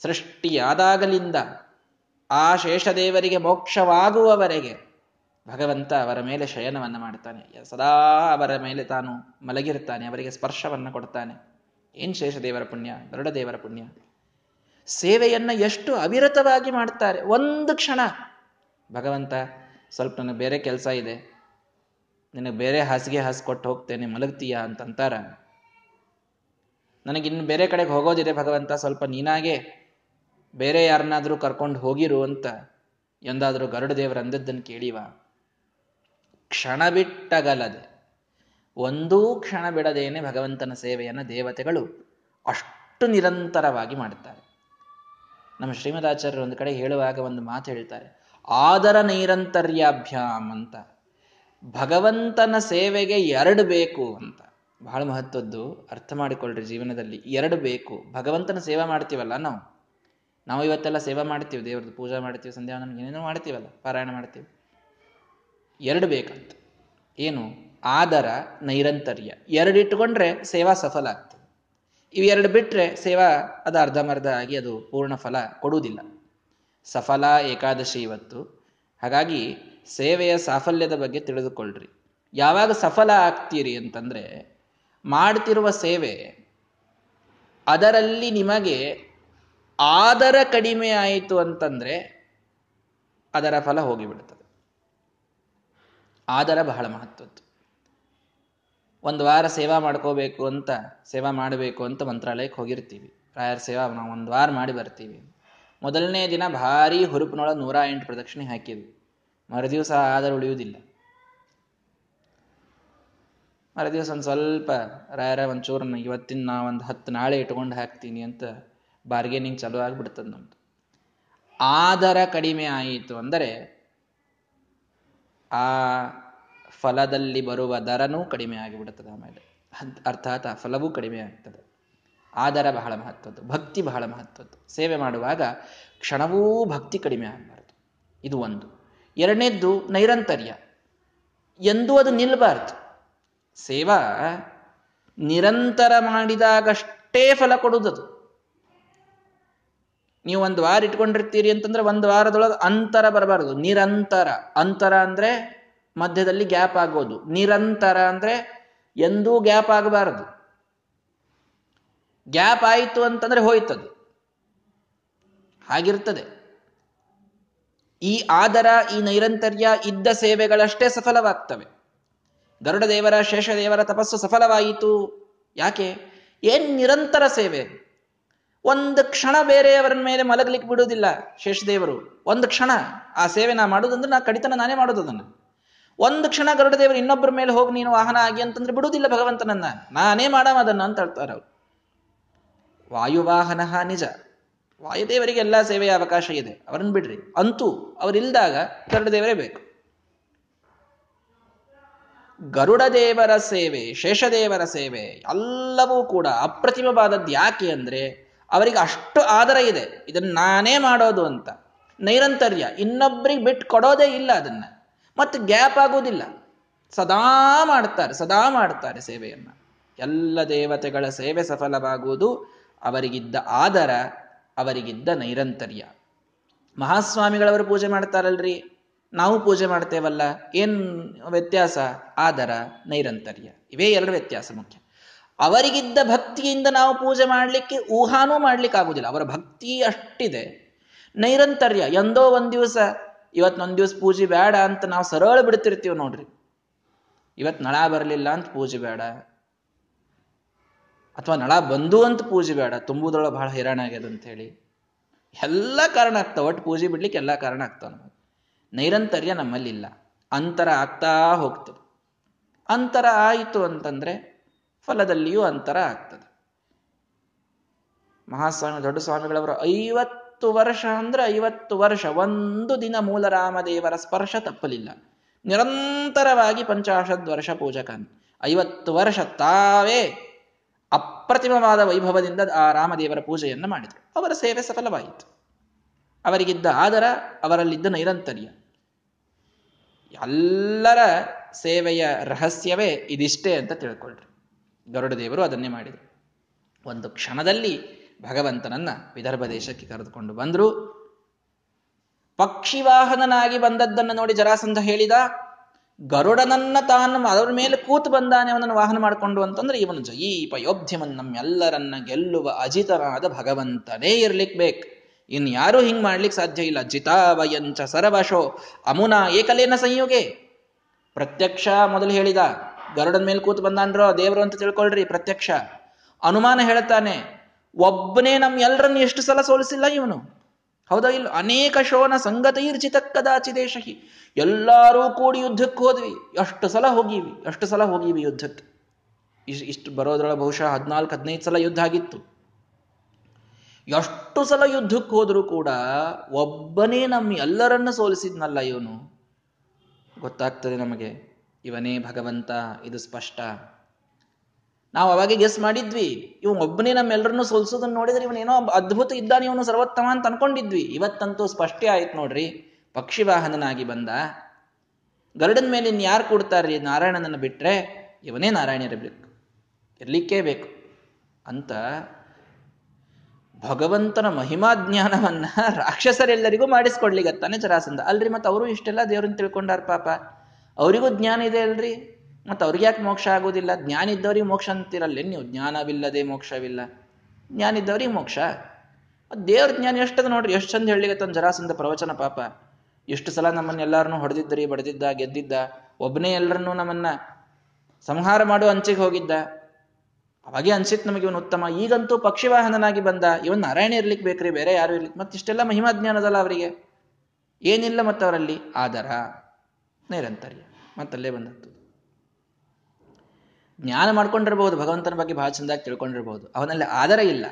Speaker 1: ಸೃಷ್ಟಿಯಾದಾಗಲಿಂದ ಆ ಶೇಷದೇವರಿಗೆ ಮೋಕ್ಷವಾಗುವವರೆಗೆ ಭಗವಂತ ಅವರ ಮೇಲೆ ಶಯನವನ್ನು ಮಾಡ್ತಾನೆ ಸದಾ ಅವರ ಮೇಲೆ ತಾನು ಮಲಗಿರ್ತಾನೆ ಅವರಿಗೆ ಸ್ಪರ್ಶವನ್ನು ಕೊಡ್ತಾನೆ. ಏನ್ ಶೇಷದೇವರ ಪುಣ್ಯ? ಗರುಡದೇವರ ಪುಣ್ಯ. ಸೇವೆಯನ್ನು ಎಷ್ಟು ಅವಿರತವಾಗಿ ಮಾಡ್ತಾರೆ. ಒಂದು ಕ್ಷಣ. ಭಗವಂತ, ಸ್ವಲ್ಪ ನನಗೆ ಬೇರೆ ಕೆಲಸ ಇದೆ. ನಿನಗೆ ಬೇರೆ ಹಾಸಿಗೆ ಹಾಸ್ಕೊಟ್ಟು ಹೋಗ್ತೇನೆ, ಮಲಗ್ತೀಯಾ ಅಂತಂತಾರ ನನಗಿನ್ನು ಬೇರೆ ಕಡೆಗೆ ಹೋಗೋದಿದೆ ಭಗವಂತ, ಸ್ವಲ್ಪ ನೀನಾಗೆ ಬೇರೆ ಯಾರನ್ನಾದರೂ ಕರ್ಕೊಂಡು ಹೋಗಿರು ಅಂತ. ಎಂದಾದರೂ ಗರುಡ ದೇವರ ಅಂದದ್ದನ್ನು ಕೇಳಿವ? ಕ್ಷಣ ಬಿಟ್ಟಗಲದೆ. ಒಂದೂ ಕ್ಷಣ ಬಿಡದೇನೆ ಭಗವಂತನ ಸೇವೆಯನ್ನು ದೇವತೆಗಳು ಅಷ್ಟು ನಿರಂತರವಾಗಿ ಮಾಡುತ್ತಾರೆ. ನಮ್ಮ ಶ್ರೀಮದಾಚಾರ್ಯರು ಒಂದು ಕಡೆ ಹೇಳುವಾಗ ಒಂದು ಮಾತು ಹೇಳ್ತಾರೆ, ಆದರ ನೈರಂತರ್ಯಾಭ್ಯಾಮ್ ಅಂತ. ಭಗವಂತನ ಸೇವೆಗೆ ಎರಡು ಬೇಕು ಅಂತ. ಬಹಳ ಮಹತ್ವದ್ದು, ಅರ್ಥ ಮಾಡಿಕೊಳ್ಳ್ರಿ ಜೀವನದಲ್ಲಿ. ಎರಡು ಬೇಕು. ಭಗವಂತನ ಸೇವೆ ಮಾಡ್ತೀವಲ್ಲ ನಾವು? ನಾವು ಇವತ್ತೆಲ್ಲ ಸೇವೆ ಮಾಡ್ತೀವಿ, ದೇವ್ರದ್ದು ಪೂಜೆ ಮಾಡ್ತೀವಿ ಸಂಧ್ಯಾ ಏನೇನೋ ಮಾಡ್ತೀವಲ್ಲ, ಪಾರಾಯಣ ಮಾಡ್ತೀವಿ. ಎರಡು ಬೇಕಂತ. ಏನು? ಆದರ, ನೈರಂತರ್ಯ. ಎರಡು ಇಟ್ಟುಕೊಂಡ್ರೆ ಸೇವಾ ಸಫಲ ಆಗ್ತದೆ. ಇವೆರಡು ಬಿಟ್ಟರೆ ಸೇವಾ ಅದು ಅರ್ಧಮರ್ಧ ಆಗಿ ಅದು ಪೂರ್ಣ ಫಲ ಕೊಡುವುದಿಲ್ಲ. ಸಫಲ ಏಕಾದಶಿ ಇವತ್ತು. ಹಾಗಾಗಿ ಸೇವೆಯ ಸಾಫಲ್ಯದ ಬಗ್ಗೆ ತಿಳಿದುಕೊಳ್ಳ್ರಿ ಯಾವಾಗ ಸಫಲ ಆಗ್ತೀರಿ ಅಂತಂದ್ರೆ ಮಾಡ್ತಿರುವ ಸೇವೆ ಅದರಲ್ಲಿ ನಿಮಗೆ ಆದರ ಕಡಿಮೆ ಆಯಿತು ಅಂತಂದ್ರೆ ಅದರ ಫಲ ಹೋಗಿಬಿಡ್ತದೆ ಆದರ ಬಹಳ ಮಹತ್ವದ್ದು. ಒಂದು ವಾರ ಸೇವಾ ಮಾಡ್ಕೋಬೇಕು ಅಂತ, ಸೇವಾ ಮಾಡಬೇಕು ಅಂತ ಮಂತ್ರಾಲಯಕ್ಕೆ ಹೋಗಿರ್ತೀವಿ. ರಾಯರ ಸೇವಾ ನಾವು ಒಂದು ವಾರ ಮಾಡಿ ಬರ್ತೀವಿ. ಮೊದಲನೇ ದಿನ ಭಾರಿ ಹುರುಪಿನೊಳಗೆ ನೂರ ಎಂಟು ಪ್ರದಕ್ಷಿಣೆ ಹಾಕಿದ್ವಿ. ಮರುದಿವಸ ಆದರೂ ಉಳಿಯುವುದಿಲ್ಲ. ಮರುದಿವಸ ಒಂದು ಸ್ವಲ್ಪ, ರಾಯರ ಒಂಚೂರು ಇವತ್ತಿನ ನಾ ಒಂದು ಹತ್ತು ನಾಳೆ ಇಟ್ಕೊಂಡು ಹಾಕ್ತೀನಿ ಅಂತ ಬಾರ್ಗೇನಿಂಗ್ ಚಾಲೂ ಆಗಿಬಿಡ್ತದೆ ನಮ್ದು. ಆದರ ಕಡಿಮೆ ಆಯಿತು ಅಂದರೆ ಆ ಫಲದಲ್ಲಿ ಬರುವ ದರನೂ ಕಡಿಮೆ ಆಗಿಬಿಡುತ್ತದೆ ಆಮೇಲೆ. ಅರ್ಥಾತ್ ಆ ಫಲವೂ ಕಡಿಮೆ ಆಗ್ತದೆ. ಆದರ ಬಹಳ ಮಹತ್ವದ್ದು. ಭಕ್ತಿ ಬಹಳ ಮಹತ್ವದ್ದು. ಸೇವೆ ಮಾಡುವಾಗ ಕ್ಷಣವೂ ಭಕ್ತಿ ಕಡಿಮೆ ಆಗಬಾರ್ದು. ಇದು ಒಂದು. ಎರಡನೇದ್ದು ನೈರಂತರ್ಯ. ಎಂದೂ ಅದು ನಿಲ್ಲಬಾರ್ದು ಸೇವಾ ನಿರಂತರ ಮಾಡಿದಾಗಷ್ಟೇ ಫಲ ಕೊಡುವುದದು ನೀವು ಒಂದು ವಾರ ಇಟ್ಕೊಂಡಿರ್ತೀರಿ ಅಂತಂದ್ರೆ ಒಂದು ವಾರದೊಳಗೆ ಅಂತರ ಬರಬಾರದು. ನಿರಂತರ. ಅಂತರ ಅಂದ್ರೆ ಮಧ್ಯದಲ್ಲಿ ಗ್ಯಾಪ್ ಆಗೋದು. ನಿರಂತರ ಅಂದ್ರೆ ಎಂದೂ ಗ್ಯಾಪ್ ಆಗಬಾರದು. ಗ್ಯಾಪ್ ಆಯಿತು ಅಂತಂದ್ರೆ ಹೋಯ್ತದು. ಹಾಗಿರ್ತದೆ. ಈ ಆದರ, ಈ ನೈರಂತರ್ಯ ಇದ್ದ ಸೇವೆಗಳಷ್ಟೇ ಸಫಲವಾಗ್ತವೆ. ಗರುಡ ದೇವರ ಶೇಷದೇವರ ತಪಸ್ಸು ಸಫಲವಾಯಿತು. ಯಾಕೆ? ಏನ್ ನಿರಂತರ ಸೇವೆ? ಒಂದು ಕ್ಷಣ ಬೇರೆಯವರ ಮೇಲೆ ಮಲಗಲಿಕ್ಕೆ ಬಿಡುವುದಿಲ್ಲ ಶೇಷದೇವರು. ಒಂದು ಕ್ಷಣ ಆ ಸೇವೆ ನಾ ಮಾಡೋದಂದ್ರೆ ನಾ ಕಡಿತನ ನಾನೇ ಮಾಡೋದು ಅದನ್ನ. ಒಂದು ಕ್ಷಣ ಗರುಡ ದೇವರು ಇನ್ನೊಬ್ಬರ ಮೇಲೆ ಹೋಗಿ ನೀನು ವಾಹನ ಆಗಿ ಅಂತಂದ್ರೆ ಬಿಡುವುದಿಲ್ಲ ಭಗವಂತನನ್ನ. ನಾನೇ ಮಾಡವ ಅದನ್ನ ಅಂತ ಹೇಳ್ತಾರೆ ಅವರು. ವಾಯುವಾಹನ ನಿಜ. ವಾಯುದೇವರಿಗೆ ಎಲ್ಲ ಸೇವೆಯ ಅವಕಾಶ ಇದೆ. ಅವರನ್ನು ಬಿಡ್ರಿ. ಅಂತೂ ಅವರಿಲ್ದಾಗ ಗರುಡದೇವರೇ ಬೇಕು. ಗರುಡ ದೇವರ ಸೇವೆ, ಶೇಷದೇವರ ಸೇವೆ ಎಲ್ಲವೂ ಕೂಡ ಅಪ್ರತಿಮವಾದದ್ದು ಯಾಕೆ ಅಂದ್ರೆ ಅವರಿಗೆ ಅಷ್ಟು ಆದರ ಇದೆ. ಇದನ್ನು ನಾನೇ ಮಾಡೋದು ಅಂತ. ನೈರಂತರ್ಯ ಇನ್ನೊಬ್ಬರಿಗೆ ಬಿಟ್ಟು ಕೊಡೋದೇ ಇಲ್ಲ ಅದನ್ನ. ಮತ್ತೆ ಗ್ಯಾಪ್ ಆಗೋದಿಲ್ಲ ಸದಾ ಮಾಡ್ತಾರೆ ಸದಾ ಮಾಡ್ತಾರೆ ಸೇವೆಯನ್ನು. ಎಲ್ಲ ದೇವತೆಗಳ ಸೇವೆ ಸಫಲವಾಗುವುದು ಅವರಿಗಿದ್ದ ಆದರ, ಅವರಿಗಿದ್ದ ನೈರಂತರ್ಯ. ಮಹಾಸ್ವಾಮಿಗಳವರು ಪೂಜೆ ಮಾಡ್ತಾರಲ್ರಿ? ನಾವು ಪೂಜೆ ಮಾಡ್ತೇವಲ್ಲ. ಏನ್ ವ್ಯತ್ಯಾಸ? ಆದರ, ನೈರಂತರ್ಯ. ಇವೇ ಎರಡು ವ್ಯತ್ಯಾಸ ಮುಖ್ಯ. ಅವರಿಗಿದ್ದ ಭಕ್ತಿಯಿಂದ ನಾವು ಪೂಜೆ ಮಾಡಲಿಕ್ಕೆ ಊಹಾನೂ ಮಾಡ್ಲಿಕ್ಕೆ ಆಗುದಿಲ್ಲ ಅವರ ಭಕ್ತಿ ಅಷ್ಟಿದೆ. ನೈರಂತರ್ಯ, ಎಂದೋ ಒಂದ್ ದಿವಸ ಇವತ್ತೊಂದ್ ದಿವಸ ಪೂಜೆ ಬೇಡ ಅಂತ ನಾವು ಸರಳ ಬಿಡ್ತಿರ್ತೀವಿ ನೋಡ್ರಿ. ಇವತ್ತು ನಳ ಬರಲಿಲ್ಲ ಅಂತ ಪೂಜೆ ಬೇಡ ಅಥವಾ ನಳ ಬಂದು ಅಂತ ಪೂಜೆ ಬೇಡ ತುಂಬುದ್ರೊಳಗೆ ಬಹಳ ಹೈರಾಣ ಆಗ್ಯದ ಅಂತ ಹೇಳಿ. ಎಲ್ಲ ಕಾರಣ ಆಗ್ತಾವ. ಒಟ್ಟು ಪೂಜೆ ಬಿಡ್ಲಿಕ್ಕೆ ಎಲ್ಲ ಕಾರಣ ಆಗ್ತಾವ ನಮಗೆ. ನೈರಂತರ್ಯ ನಮ್ಮಲ್ಲಿಲ್ಲ. ಅಂತರ ಆಗ್ತಾ ಹೋಗ್ತದೆ. ಅಂತರ ಆಯಿತು ಅಂತಂದ್ರೆ ಫಲದಲ್ಲಿಯೂ ಅಂತರ ಆಗ್ತದೆ. ಮಹಾಸ್ವಾಮಿ, ದೊಡ್ಡ ಸ್ವಾಮಿಗಳವರ ಐವತ್ತು ವರ್ಷ ಅಂದ್ರೆ ಐವತ್ತು ವರ್ಷ ಒಂದು ದಿನ ಮೂಲ ರಾಮದೇವರ ಸ್ಪರ್ಶ ತಪ್ಪಲಿಲ್ಲ. ನಿರಂತರವಾಗಿ ಪಂಚಾಶದ್ ವರ್ಷ ಪೂಜಕನ್. ಐವತ್ತು ವರ್ಷ ತಾವೇ ಅಪ್ರತಿಮವಾದ ವೈಭವದಿಂದ ಆ ರಾಮದೇವರ ಪೂಜೆಯನ್ನು ಮಾಡಿದರು. ಅವರ ಸೇವೆ ಸಫಲವಾಯಿತು. ಅವರಿಗಿದ್ದ ಆದರ, ಅವರಲ್ಲಿದ್ದ ನೈರಂತರ್ಯ. ಎಲ್ಲರ ಸೇವೆಯ ರಹಸ್ಯವೇ ಇದಿಷ್ಟೇ ಅಂತ ತಿಳ್ಕೊಳ್ರಿ ಗರುಡ ದೇವರು ಅದನ್ನೇ ಮಾಡಿದರು. ಒಂದು ಕ್ಷಣದಲ್ಲಿ ಭಗವಂತನನ್ನ ವಿದರ್ಭ ದೇಶಕ್ಕೆ ಕರೆದುಕೊಂಡು ಬಂದರು. ಪಕ್ಷಿವಾಹನನಾಗಿ ಬಂದದ್ದನ್ನು ನೋಡಿ ಜರಾಸಂಧ ಹೇಳಿದ, ಗರುಡನನ್ನ ತಾನು ಅದರ ಮೇಲೆ ಕೂತು ಬಂದಾನೆ ಅವನನ್ನು ವಾಹನ ಮಾಡಿಕೊಂಡು ಅಂತಂದ್ರೆ ಇವನು ಜಯೀಪ ಯೋಧ್ಯಮನ್ ನಮ್ಮೆಲ್ಲರನ್ನ ಗೆಲ್ಲುವ ಅಜಿತನಾದ ಭಗವಂತನೇ ಇರ್ಲಿಕ್ ಬೇಕು. ಇನ್ ಯಾರು ಹಿಂಗ್ ಮಾಡ್ಲಿಕ್ಕೆ ಸಾಧ್ಯ ಇಲ್ಲ. ಜಿತಾವಯಂಚ ಸರವಶೋ ಅಮುನಾ ಏಕಲೇನ ಸಂಯೋಗೆ. ಪ್ರತ್ಯಕ್ಷ ಮೊದಲು ಹೇಳಿದ ಗರುಡನ ಮೇಲೆ ಕೂತು ಬಂದಾನ್ರೋ, ದೇವರು ಅಂತ ತಿಳ್ಕೊಳ್ರಿ, ಪ್ರತ್ಯಕ್ಷ. ಅನುಮಾನ ಹೇಳ್ತಾನೆ ಒಬ್ಬನೇ ನಮ್ ಎಲ್ಲರನ್ನು ಎಷ್ಟು ಸಲ ಸೋಲಿಸಿಲ್ಲ ಇವನು? ಹೌದಾ ಇಲ್ಲ ಅನೇಕ ಶೋನ ಸಂಗತೈರ್ಜಿತ ಕದಾಚಿದೇಶಹಿ ಎಲ್ಲರೂ ಕೂಡಿ ಯುದ್ಧಕ್ಕೆ ಹೋದ್ವಿ. ಎಷ್ಟು ಸಲ ಹೋಗಿವಿ? ಎಷ್ಟು ಸಲ ಹೋಗಿವಿ ಯುದ್ಧಕ್ಕೆ? ಇಷ್ಟು ಇಷ್ಟು ಬರೋದ್ರೊಳಗೆ ಬಹುಶಃ ಹದಿನಾಲ್ಕು, ಹದಿನೈದು ಸಲ ಯುದ್ಧ ಆಗಿತ್ತು. ಎಷ್ಟು ಸಲ ಯುದ್ಧಕ್ಕೆ ಹೋದರೂ ಕೂಡ ಒಬ್ಬನೇ ನಮ್ಮ ಎಲ್ಲರನ್ನ ಸೋಲಿಸಿದ್ನಲ್ಲ ಇವನು? ಗೊತ್ತಾಗ್ತದೆ ನಮಗೆ. ಇವನೇ ಭಗವಂತ, ಇದು ಸ್ಪಷ್ಟ. ನಾವು ಅವಾಗ ಗೆಸ್ ಮಾಡಿದ್ವಿ ಇವ್ ಒಬ್ಬನೇ ನಮ್ಮೆಲ್ಲರನ್ನೂ ಸೋಲ್ಸೋದನ್ನ ನೋಡಿದ್ರೆ ಇವನೇನೋ ಅದ್ಭುತ ಇದ್ದಾನೆ, ಇವನು ಸರ್ವೋತ್ತಮ ಅಂತ ಅನ್ಕೊಂಡಿದ್ವಿ. ಇವತ್ತಂತೂ ಸ್ಪಷ್ಟ ಆಯ್ತು ನೋಡ್ರಿ. ಪಕ್ಷಿ ವಾಹನನಾಗಿ ಬಂದ. ಗರುಡನ ಮೇಲೆ ಇನ್ ಯಾರು ಕೊಡ್ತಾರ್ರಿ ನಾರಾಯಣನನ್ನು ಬಿಟ್ರೆ, ಇವನೇ ನಾರಾಯಣರಿರ್ಬೇಕು ಇರಲಿಕ್ಕೇ ಬೇಕು. ಅಂತ ಭಗವಂತನ ಮಹಿಮಾ ಜ್ಞಾನವನ್ನ ರಾಕ್ಷಸರೆಲ್ಲರಿಗೂ ಮಾಡಿಸ್ಕೊಡ್ಲಿಗತ್ತಾನೆ ಜರಾಸಂದ ಅಲ್ರಿ ಮತ್ತೆ ಅವರು ಇಷ್ಟೆಲ್ಲ ದೇವ್ರನ್ನ ತಿಳ್ಕೊಂಡಾರ ಪಾಪ. ಅವರಿಗೂ ಜ್ಞಾನ ಇದೆ ಅಲ್ರಿ. ಮತ್ತು ಅವ್ರಿಗೆ ಯಾಕೆ ಮೋಕ್ಷ ಆಗೋದಿಲ್ಲ? ಜ್ಞಾನ ಇದ್ದವ್ರಿಗೆ ಮೋಕ್ಷ ಅಂತಿರಲ್ಲ ನೀವು ಜ್ಞಾನವಿಲ್ಲದೆ ಮೋಕ್ಷವಿಲ್ಲ? ಜ್ಞಾನ ಇದ್ದವ್ರಿಗೆ ಮೋಕ್ಷ. ದೇವ್ರ ಜ್ಞಾನ ಎಷ್ಟದ ನೋಡ್ರಿ. ಎಷ್ಟು ಚಂದ ಹೇಳಿಗತ್ತ ಜರಾಸಂದ ಪ್ರವಚನ ಪಾಪ. ಎಷ್ಟು ಸಲ ನಮ್ಮನ್ನೆಲ್ಲರನ್ನು ಹೊಡೆದಿದ್ದರಿ ಬಡದಿದ್ದ, ಗೆದ್ದಿದ್ದ. ಒಬ್ಬನೇ ಎಲ್ಲರನ್ನೂ ನಮ್ಮನ್ನ ಸಂಹಾರ ಮಾಡುವ ಅಂಚಿಗೆ ಹೋಗಿದ್ದ. ಅವಾಗೆ ಅನ್ಸಿತ್ ನಮಗೆ ಇವನು ಉತ್ತಮ. ಈಗಂತೂ ಪಕ್ಷಿವಾಹನನಾಗಿ ಬಂದ. ಇವನ್ ನಾರಾಯಣ ಇರ್ಲಿಕ್ಕೆ ಬೇಕ್ರಿ, ಬೇರೆ ಯಾರು ಇರ್ಲಿಕ್ಕೆ ಮತ್ತಿಷ್ಟೆಲ್ಲ ಮಹಿಮಾ ಜ್ಞಾನದಲ್ಲ ಅವರಿಗೆ. ಏನಿಲ್ಲ ಮತ್ತವರಲ್ಲಿ ಆದರ. ನೈರಂತರ್ಯ. ಮತ್ತಲ್ಲೇ ಬಂದದ್ದು. ಜ್ಞಾನ ಮಾಡ್ಕೊಂಡಿರ್ಬೋದು, ಭಗವಂತನ ಬಗ್ಗೆ ಭಾಳ ಚಂದಾಗಿ ತಿಳ್ಕೊಂಡಿರ್ಬೋದು. ಅವನಲ್ಲಿ ಆದರ ಇಲ್ಲ.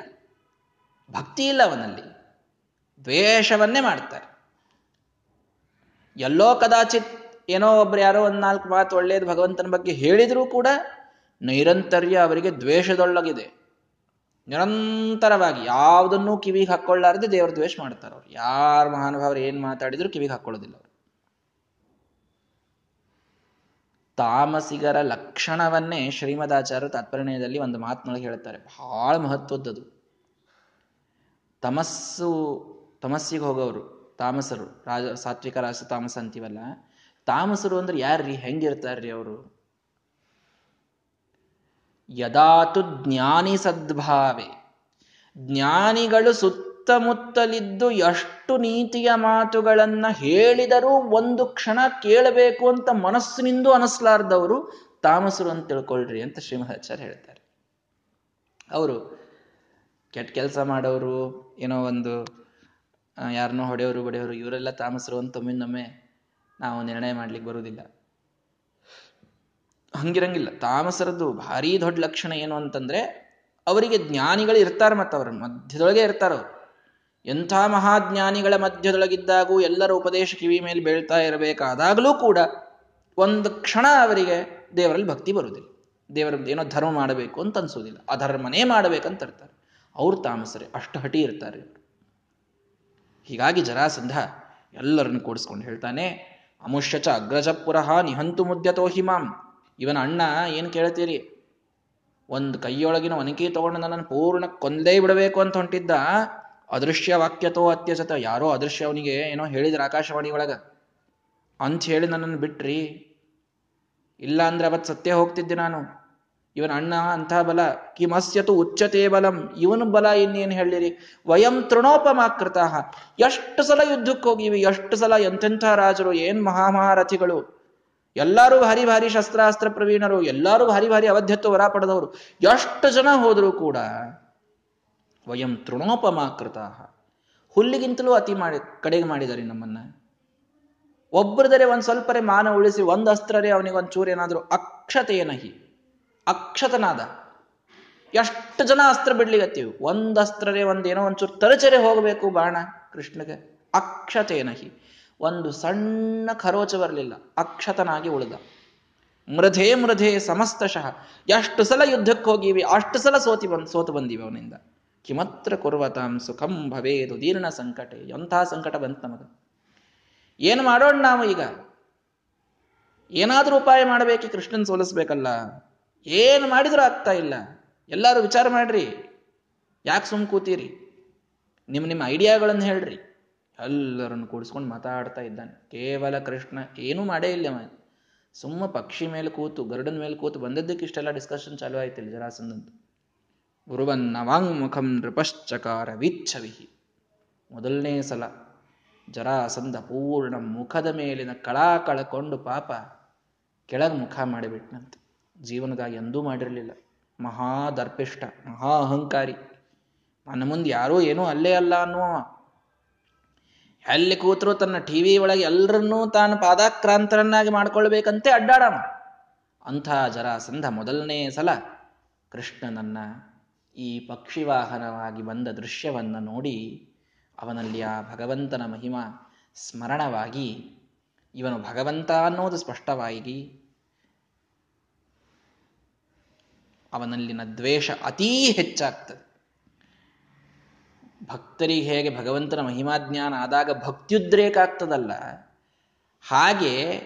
Speaker 1: ಭಕ್ತಿ ಇಲ್ಲ ಅವನಲ್ಲಿ. ದ್ವೇಷವನ್ನೇ ಮಾಡ್ತಾರೆ. ಎಲ್ಲೋ ಕದಾಚಿತ್ ಏನೋ ಒಬ್ರು ಯಾರೋ ಒಂದ್ ನಾಲ್ಕು ಮಾತು ಒಳ್ಳೆಯದು ಭಗವಂತನ ಬಗ್ಗೆ ಹೇಳಿದ್ರೂ ಕೂಡ ನೈರಂತರ್ಯ ಅವರಿಗೆ ದ್ವೇಷದೊಳಗಿದೆ. ನಿರಂತರವಾಗಿ ಯಾವುದನ್ನೂ ಕಿವಿಗೆ ಹಾಕೊಳ್ಳಾರದೆ ದೇವರ ದ್ವೇಷ ಮಾಡ್ತಾರೆ ಅವ್ರು. ಯಾರು ಮಹಾನುಭಾವರು ಏನು ಮಾತಾಡಿದ್ರು ಕಿವಿಗೆ ಹಾಕೊಳ್ಳೋದಿಲ್ಲ ಅವರು ತಾಮಸಿಗರ ಲಕ್ಷಣವನ್ನೇ ಶ್ರೀಮದಾಚಾರ್ಯ ತಾತ್ಪರ್ಯದಲ್ಲಿ ಒಂದು ಮಾತಿನೊಳಗೆ ಹೇಳ್ತಾರೆ ಬಹಳ ಮಹತ್ವದ್ದದು. ತಮಸ್ಸು, ತಮಸ್ಸಿಗೆ ಹೋಗೋರು ತಾಮಸರು, ರಾಜ, ಸಾತ್ವಿಕ ರಾಸ ತಾಮಸ ಅಂತೀವಲ್ಲ, ತಾಮಸರು ಅಂದ್ರೆ ಯಾರ್ರಿ? ಹೆಂಗಿರ್ತಾರ್ರಿ ಅವರು? ಯದಾತು ಜ್ಞಾನಿ ಸದ್ಭಾವೆ. ಜ್ಞಾನಿಗಳು ಸುತ್ತಮುತ್ತಲಿದ್ದು ಎಷ್ಟು ನೀತಿಯ ಮಾತುಗಳನ್ನು ಹೇಳಿದರೂ ಒಂದು ಕ್ಷಣ ಕೇಳಬೇಕು ಅಂತ ಮನಸ್ಸಿನಿಂದ ಅನಿಸ್ಲಾರ್ದವರು ತಾಮಸರು ಅಂತ ತಿಳ್ಕೊಳ್ರಿ ಅಂತ ಶ್ರೀಮಹಾಚಾರ್ಯ ಹೇಳ್ತಾರೆ. ಅವರು ಕೆಟ್ಟ ಕೆಲಸ ಮಾಡೋರು, ಏನೋ ಒಂದು ಯಾರನ್ನೋ ಹೊಡೆಯೋರು, ಬಡಿಯೋರು, ಇವರೆಲ್ಲ ತಾಮಸರು ಅಂತ ಒಮ್ಮಿಂದೊಮ್ಮೆ ನಾವು ನಿರ್ಣಯ ಮಾಡ್ಲಿಕ್ಕೆ ಬರುವುದಿಲ್ಲ. ಹಂಗಿರಂಗಿಲ್ಲ. ತಾಮಸರದ್ದು ಭಾರಿ ದೊಡ್ಡ ಲಕ್ಷಣ ಏನು ಅಂತಂದ್ರೆ ಅವರಿಗೆ ಜ್ಞಾನಿಗಳು ಇರ್ತಾರೆ ಮತ್ತು ಅವ್ರ ಮಧ್ಯದೊಳಗೆ ಇರ್ತಾರವ್ರು. ಎಂಥ ಮಹಾಜ್ಞಾನಿಗಳ ಮಧ್ಯದೊಳಗಿದ್ದಾಗೂ ಎಲ್ಲರ ಉಪದೇಶ ಕಿವಿ ಮೇಲೆ ಬೀಳ್ತಾ ಇರಬೇಕಾದಾಗಲೂ ಕೂಡ ಒಂದು ಕ್ಷಣ ಅವರಿಗೆ ದೇವರಲ್ಲಿ ಭಕ್ತಿ ಬರುವುದಿಲ್ಲ. ದೇವರ ಏನೋ ಧರ್ಮ ಮಾಡಬೇಕು ಅಂತ ಅನ್ಸೋದಿಲ್ಲ ಅಧರ್ಮನೇ ಮಾಡಬೇಕಂತ ಇರ್ತಾರೆ ಅವ್ರು ತಾಮಸರೇ, ಅಷ್ಟು ಹಟಿ ಇರ್ತಾರೆ. ಹೀಗಾಗಿ ಜರಾಸಂಧ ಎಲ್ಲರನ್ನು ಕೂಡಿಸ್ಕೊಂಡು ಹೇಳ್ತಾನೆ, ಅಮುಷ್ಯಚ ಅಗ್ರಜ ಪುರಃ ನಿಹಂತು ಮುದ್ಯತೋ ಹಿಮಾಂ ಇವನ ಅಣ್ಣ ಏನು ಕೇಳ್ತೀರಿ? ಒಂದು ಕೈಯೊಳಗಿನ ಒನಕಿ ತಗೊಂಡು ನನ್ನನ್ನು ಪೂರ್ಣ ಕೊಂದೇ ಬಿಡಬೇಕು ಅಂತ ಹೊಂಟಿದ್ದ ಅದೃಶ್ಯ ವಾಕ್ಯತೋ ಅತ್ಯಸತ. ಯಾರೋ ಅದೃಶ್ಯ ಅವನಿಗೆ ಏನೋ ಹೇಳಿದ್ರು ಆಕಾಶವಾಣಿ ಒಳಗ. ಅಂತ ಹೇಳಿ ನನ್ನನ್ನು ಬಿಟ್ರಿ. ಇಲ್ಲ ಅಂದ್ರೆ ಅವತ್ತು ಸತ್ಯ ಹೋಗ್ತಿದ್ದೆ ನಾನು. ಇವನ ಅಣ್ಣ ಅಂಥ ಬಲ. ಕಿಮಸ್ಯತು ಉಚ್ಚತೆ ಬಲಂ. ಇವನು ಬಲ ಇನ್ನೇನು ಹೇಳಿರಿ? ವಯಂ ತೃಣೋಪಮಾಕೃತ ಎಷ್ಟು ಸಲ ಯುದ್ಧಕ್ಕೆ ಹೋಗಿವಿ? ಎಷ್ಟು ಸಲ ಎಂತೆಂಥ ರಾಜರು? ಏನ್ ಮಹಾಮಹಾರಥಿಗಳು? ಎಲ್ಲರೂ ಭಾರಿ ಭಾರಿ ಶಸ್ತ್ರಾಸ್ತ್ರ ಪ್ರವೀಣರು. ಎಲ್ಲರೂ ಭಾರಿ ಭಾರಿ ಅವಧ್ಯತ್ವ ವರ ಪಡೆದವರು. ಎಷ್ಟು ಜನ ಹೋದರೂ ಕೂಡ ವಯಂ ತೃಣೋಪಮಾಕೃತ ಹುಲ್ಲಿಗಿಂತಲೂ ಅತಿ ಮಾಡಿ ಕಡೆಗೆ ಮಾಡಿದ್ದಾರೆ ನಮ್ಮನ್ನ. ಒಬ್ಬರದರೆ ಒಂದ್ ಸ್ವಲ್ಪರೇ ಮಾನ ಉಳಿಸಿ ಒಂದ್ ಅಸ್ತ್ರರೇ ಅವನಿಗೆ ಒಂದ್ ಚೂರು ಏನಾದರೂ ಅಕ್ಷತೆಯನಹಿ ಅಕ್ಷತನಾದ. ಎಷ್ಟು ಜನ ಅಸ್ತ್ರ ಬಿಡ್ಲಿಗತ್ತೀವಿ? ಒಂದ್ ಅಸ್ತ್ರರೇ ಒಂದೇನೋ ಒಂಚೂರು ತರಚರೆ ಹೋಗಬೇಕು ಬಾಣ ಕೃಷ್ಣಗೆ. ಅಕ್ಷತೇನಹಿ ಒಂದು ಸಣ್ಣ ಖರೋಚ ಬರಲಿಲ್ಲ. ಅಕ್ಷತನಾಗಿ ಉಳಿದ. ಮೃಧೇ ಮೃಧೇ ಸಮಸ್ತಶಃ. ಎಷ್ಟು ಸಲ ಯುದ್ಧಕ್ಕೆ ಹೋಗಿವಿ ಅಷ್ಟು ಸಲ ಸೋತಿ ಬಂದ್, ಸೋತು ಬಂದೀವಿ ಅವನಿಂದ. ಕಿಮತ್ರ ಕುರ್ವತಾಂ ಸುಖಂ ಭವೇದು ದೀರ್ಣ ಸಂಕಟ, ಎಂಥ ಸಂಕಟ ಬಂತು ನಮಗೆ. ಏನು ಮಾಡೋಣ ನಾವು ಈಗ? ಏನಾದರೂ ಉಪಾಯ ಮಾಡಬೇಕು ಕೃಷ್ಣನ್ ಸೋಲಿಸ್ಬೇಕಲ್ಲ? ಏನು ಮಾಡಿದರೂ ಆಗ್ತಾ ಇಲ್ಲ. ಎಲ್ಲರೂ ವಿಚಾರ ಮಾಡ್ರಿ. ಯಾಕೆ ಸುಮ್ ಕೂತೀರಿ? ನಿಮ್ಮ ನಿಮ್ಮ ಐಡಿಯಾಗಳನ್ನು ಹೇಳ್ರಿ. ಎಲ್ಲರನ್ನು ಕೂಡಿಸ್ಕೊಂಡು ಮಾತಾಡ್ತಾ ಇದ್ದಾನೆ. ಕೇವಲ ಕೃಷ್ಣ, ಏನೂ ಮಾಡೇ ಇಲ್ಲ ಸುಮ್ಮ ಪಕ್ಷಿ ಮೇಲೆ ಕೂತು, ಗರುಡನ ಮೇಲೆ ಕೂತು ಬಂದದ್ದಕ್ಕೆ ಇಷ್ಟೆಲ್ಲ ಡಿಸ್ಕಷನ್ ಚಾಲೂ ಆಯ್ತಿಲ್ಲ ಜರಾಸಂದಂತ ಗುರುವನ್ನ ವಾಂಗ್ಮುಖಂ ನೃಪಶ್ಚಕಾರ ವಿಚ್ಛವಿಹಿ ಮೊದಲನೇ ಸಲ ಜರಾಸಂಧ ಪೂರ್ಣ ಮುಖದ ಮೇಲಿನ ಕಳಾ ಕಳಕೊಂಡು ಪಾಪ ಕೆಳಗೆ ಮುಖ ಮಾಡಿಬಿಟ್ನಂತೆ. ಜೀವನದಾಗ ಎಂದೂ ಮಾಡಿರಲಿಲ್ಲ. ಮಹಾ ದರ್ಪಿಷ್ಟ ಮಹಾ ಅಹಂಕಾರಿ ನನ್ನ ಮುಂದೆ ಯಾರೂ ಏನೂ ಅಲ್ಲೇ ಅಲ್ಲ ಅನ್ನುವ. ಎಲ್ಲಿ ಕೂತರು ತನ್ನ ಟಿವಿ ಒಳಗೆ ಎಲ್ಲರನ್ನೂ ತಾನು ಪಾದಾಕ್ರಾಂತರನ್ನಾಗಿ ಮಾಡ್ಕೊಳ್ಬೇಕಂತೆ ಅಡ್ಡಾಡಮ ಅಂಥ ಜರಾಸಂಧ ಮೊದಲನೇ ಸಲ ಕೃಷ್ಣನನ್ನ ಈ ಪಕ್ಷಿವಾಹನವಾಗಿ ಬಂದ ದೃಶ್ಯವನ್ನು ನೋಡಿ ಅವನಲ್ಲಿ ಆ ಭಗವಂತನ ಮಹಿಮ ಸ್ಮರಣವಾಗಿ ಇವನು ಭಗವಂತ ಅನ್ನೋದು ಸ್ಪಷ್ಟವಾಗಿ ಅವನಲ್ಲಿನ ದ್ವೇಷ ಅತೀ ಹೆಚ್ಚಾಗ್ತದೆ. ಭಕ್ತರಿಗೆ ಹೇಗೆ ಭಗವಂತನ ಮಹಿಮಾಜ್ಞಾನ ಆದಾಗ ಭಕ್ತಿಯುದ್ರೇಕ ಆಗ್ತದಲ್ಲ ಹಾಗೆ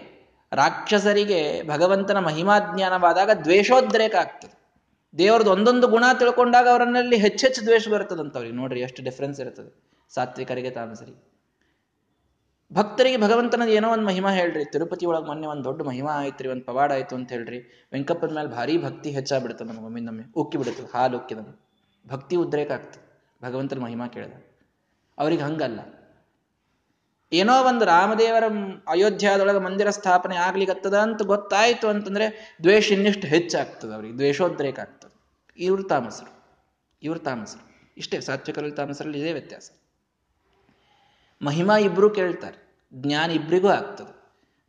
Speaker 1: ರಾಕ್ಷಸರಿಗೆ ಭಗವಂತನ ಮಹಿಮಾಜ್ಞಾನವಾದಾಗ ದ್ವೇಷೋದ್ರೇಕ ಆಗ್ತದೆ ದೇವರದ್ದು ಒಂದೊಂದು ಗುಣ ತಿಳ್ಕೊಂಡಾಗ ಅವರನ್ನಲ್ಲಿ ಹೆಚ್ಚೆಚ್ಚು ದ್ವೇಷ ಬರ್ತದಂತವ್ರಿಗೆ ನೋಡ್ರಿ ಎಷ್ಟು ಡಿಫ್ರೆನ್ಸ್ ಇರ್ತದೆ. ಸಾತ್ವಿಕರಿಗೆ ತಾಮಸರಿ ಭಕ್ತರಿಗೆ ಭಗವಂತನ ಏನೋ ಒಂದು ಮಹಿಮಾ ಹೇಳ್ರಿ. ತಿರುಪತಿ ಒಳಗೆ ಮೊನ್ನೆ ಒಂದು ದೊಡ್ಡ ಮಹಿಮಾ ಆಯ್ತ್ರಿ, ಒಂದು ಪವಾಡ ಆಯ್ತು ಅಂತ ಹೇಳ್ರಿ. ವೆಂಕಪ್ಪನ ಮೇಲೆ ಭಾರಿ ಭಕ್ತಿ ಹೆಚ್ಚಾಗ್ಬಿಡ್ತದೆ ನಮ್ಗೆ ಒಮ್ಮಿಂದೊಮ್ಮೆ. ಉಕ್ಕಿ ಬಿಡ್ತದೆ ಹಾಲು ಉಕ್ಕಿದ ಭಕ್ತಿ ಉದ್ರೇಕ ಆಗ್ತದೆ ಭಗವಂತನ ಮಹಿಮಾ ಕೇಳಿದ. ಅವ್ರಿಗೆ ಹಂಗಲ್ಲ. ಏನೋ ಒಂದು ರಾಮದೇವರ ಅಯೋಧ್ಯದೊಳಗೆ ಮಂದಿರ ಸ್ಥಾಪನೆ ಆಗ್ಲಿಕ್ಕತ್ತದ ಅಂತ ಗೊತ್ತಾಯ್ತು ಅಂತಂದ್ರೆ ದ್ವೇಷ ಇನ್ನಿಷ್ಟು ಹೆಚ್ಚಾಗ್ತದೆ ಅವ್ರಿಗೆ. ದ್ವೇಷೋದ್ರೇಕ ಆಗ್ತದೆ. ಇವ್ರು ತಾಮಸರು, ಇವರು ತಾಮಸರು. ಇಷ್ಟೇ ಸಾತ್ವಿಕರಲ್ಲಿ ತಾಮಸರಲ್ಲಿ ಇದೇ ವ್ಯತ್ಯಾಸ. ಮಹಿಮಾ ಇಬ್ಬರೂ ಕೇಳ್ತಾರೆ, ಜ್ಞಾನ ಇಬ್ಬರಿಗೂ ಆಗ್ತದೆ.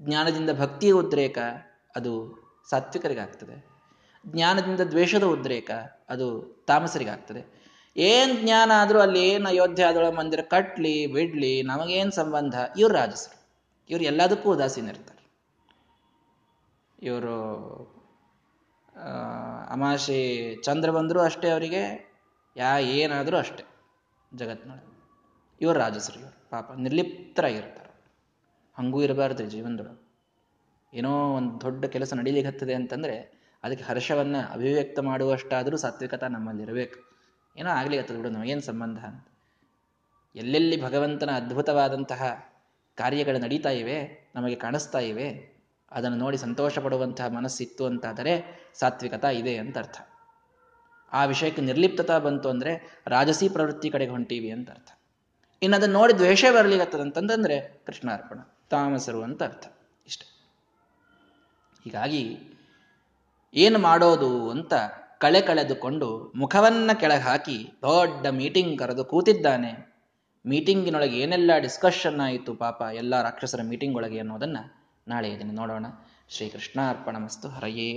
Speaker 1: ಜ್ಞಾನದಿಂದ ಭಕ್ತಿಯ ಉದ್ರೇಕ ಅದು ಸಾತ್ವಿಕರಿಗಾಗ್ತದೆ. ಜ್ಞಾನದಿಂದ ದ್ವೇಷದ ಉದ್ರೇಕ ಅದು ತಾಮಸರಿಗಾಗ್ತದೆ. ಏನ್ ಜ್ಞಾನ ಆದರೂ ಅಲ್ಲಿ ಏನು ಅಯೋಧ್ಯೆ ಮಂದಿರ ಕಟ್ಲಿ, ಬಿಡ್ಲಿ, ನಮಗೇನು ಸಂಬಂಧ? ಇವ್ರು ರಾಜಸರು. ಇವರು ಎಲ್ಲದಕ್ಕೂ ಉದಾಸೀನ ಇರ್ತಾರೆ ಇವರು ಅಮಾಶಿ ಚಂದ್ರ ಬಂದರೂ ಅಷ್ಟೇ ಅವರಿಗೆ, ಯಾ ಏನಾದರೂ ಅಷ್ಟೇ ಜಗತ್ನೊಳಗೆ. ಇವರು ರಾಜಸರು ಇವರು, ಪಾಪ ನಿರ್ಲಿಪ್ತರಾಗಿರ್ತಾರೆ. ಹಂಗೂ ಇರಬಾರ್ದು ಜೀವನದೊಳಗೆ. ಏನೋ ಒಂದು ದೊಡ್ಡ ಕೆಲಸ ನಡೀಲಿಕ್ಕೆ ಅಂತಂದ್ರೆ ಅದಕ್ಕೆ ಹರ್ಷವನ್ನು ಅಭಿವ್ಯಕ್ತ ಮಾಡುವಷ್ಟಾದರೂ ಸಾತ್ವಿಕತ ನಮ್ಮಲ್ಲಿ ಇರಬೇಕು ಏನೋ ಆಗ್ಲಿಕ್ಕೆ ಬಿಡು, ನಮಗೇನು ಸಂಬಂಧ ಅಂತ. ಎಲ್ಲೆಲ್ಲಿ ಭಗವಂತನ ಅದ್ಭುತವಾದಂತಹ ಕಾರ್ಯಗಳು ನಡೀತಾ ಇವೆ, ನಮಗೆ ಕಾಣಿಸ್ತಾ ಇವೆ ಅದನ್ನು ನೋಡಿ ಸಂತೋಷ ಪಡುವಂತಹ ಮನಸ್ಸಿತ್ತು ಅಂತಾದರೆ ಸಾತ್ವಿಕತಾ ಇದೆ ಅಂತ ಅರ್ಥ. ಆ ವಿಷಯಕ್ಕೆ ನಿರ್ಲಿಪ್ತತಾ ಬಂತು ಅಂದರೆ ರಾಜಸಿ ಪ್ರವೃತ್ತಿ ಕಡೆಗೆ ಹೊಂಟೀವಿ ಅಂತ ಅರ್ಥ. ಇನ್ನು ಅದನ್ನು ನೋಡಿ ದ್ವೇಷ ಅಂತಂದ್ರೆ ಕೃಷ್ಣಾರ್ಪಣ, ತಾಮಸರು ಅಂತ ಅರ್ಥ. ಇಷ್ಟ. ಹೀಗಾಗಿ ಏನು ಮಾಡೋದು ಅಂತ ಕಳೆ ಕಳೆದುಕೊಂಡು ಮುಖವನ್ನ ಕೆಳಗೆ ಹಾಕಿ ದೊಡ್ಡ ಮೀಟಿಂಗ್ ಕರೆದು ಕೂತಿದ್ದಾನೆ. ಮೀಟಿಂಗಿನೊಳಗೆ ಏನೆಲ್ಲ ಡಿಸ್ಕಷನ್ ಆಯಿತು ಪಾಪ ಎಲ್ಲ ರಾಕ್ಷಸರ ಮೀಟಿಂಗ್ ಒಳಗೆ ಅನ್ನೋದನ್ನ ನಾಳೆ ಇದನ್ನು ನೋಡೋಣ. ಶ್ರೀ ಕೃಷ್ಣಾರ್ಪಣ ಮಸ್ತು ಹರಯೇ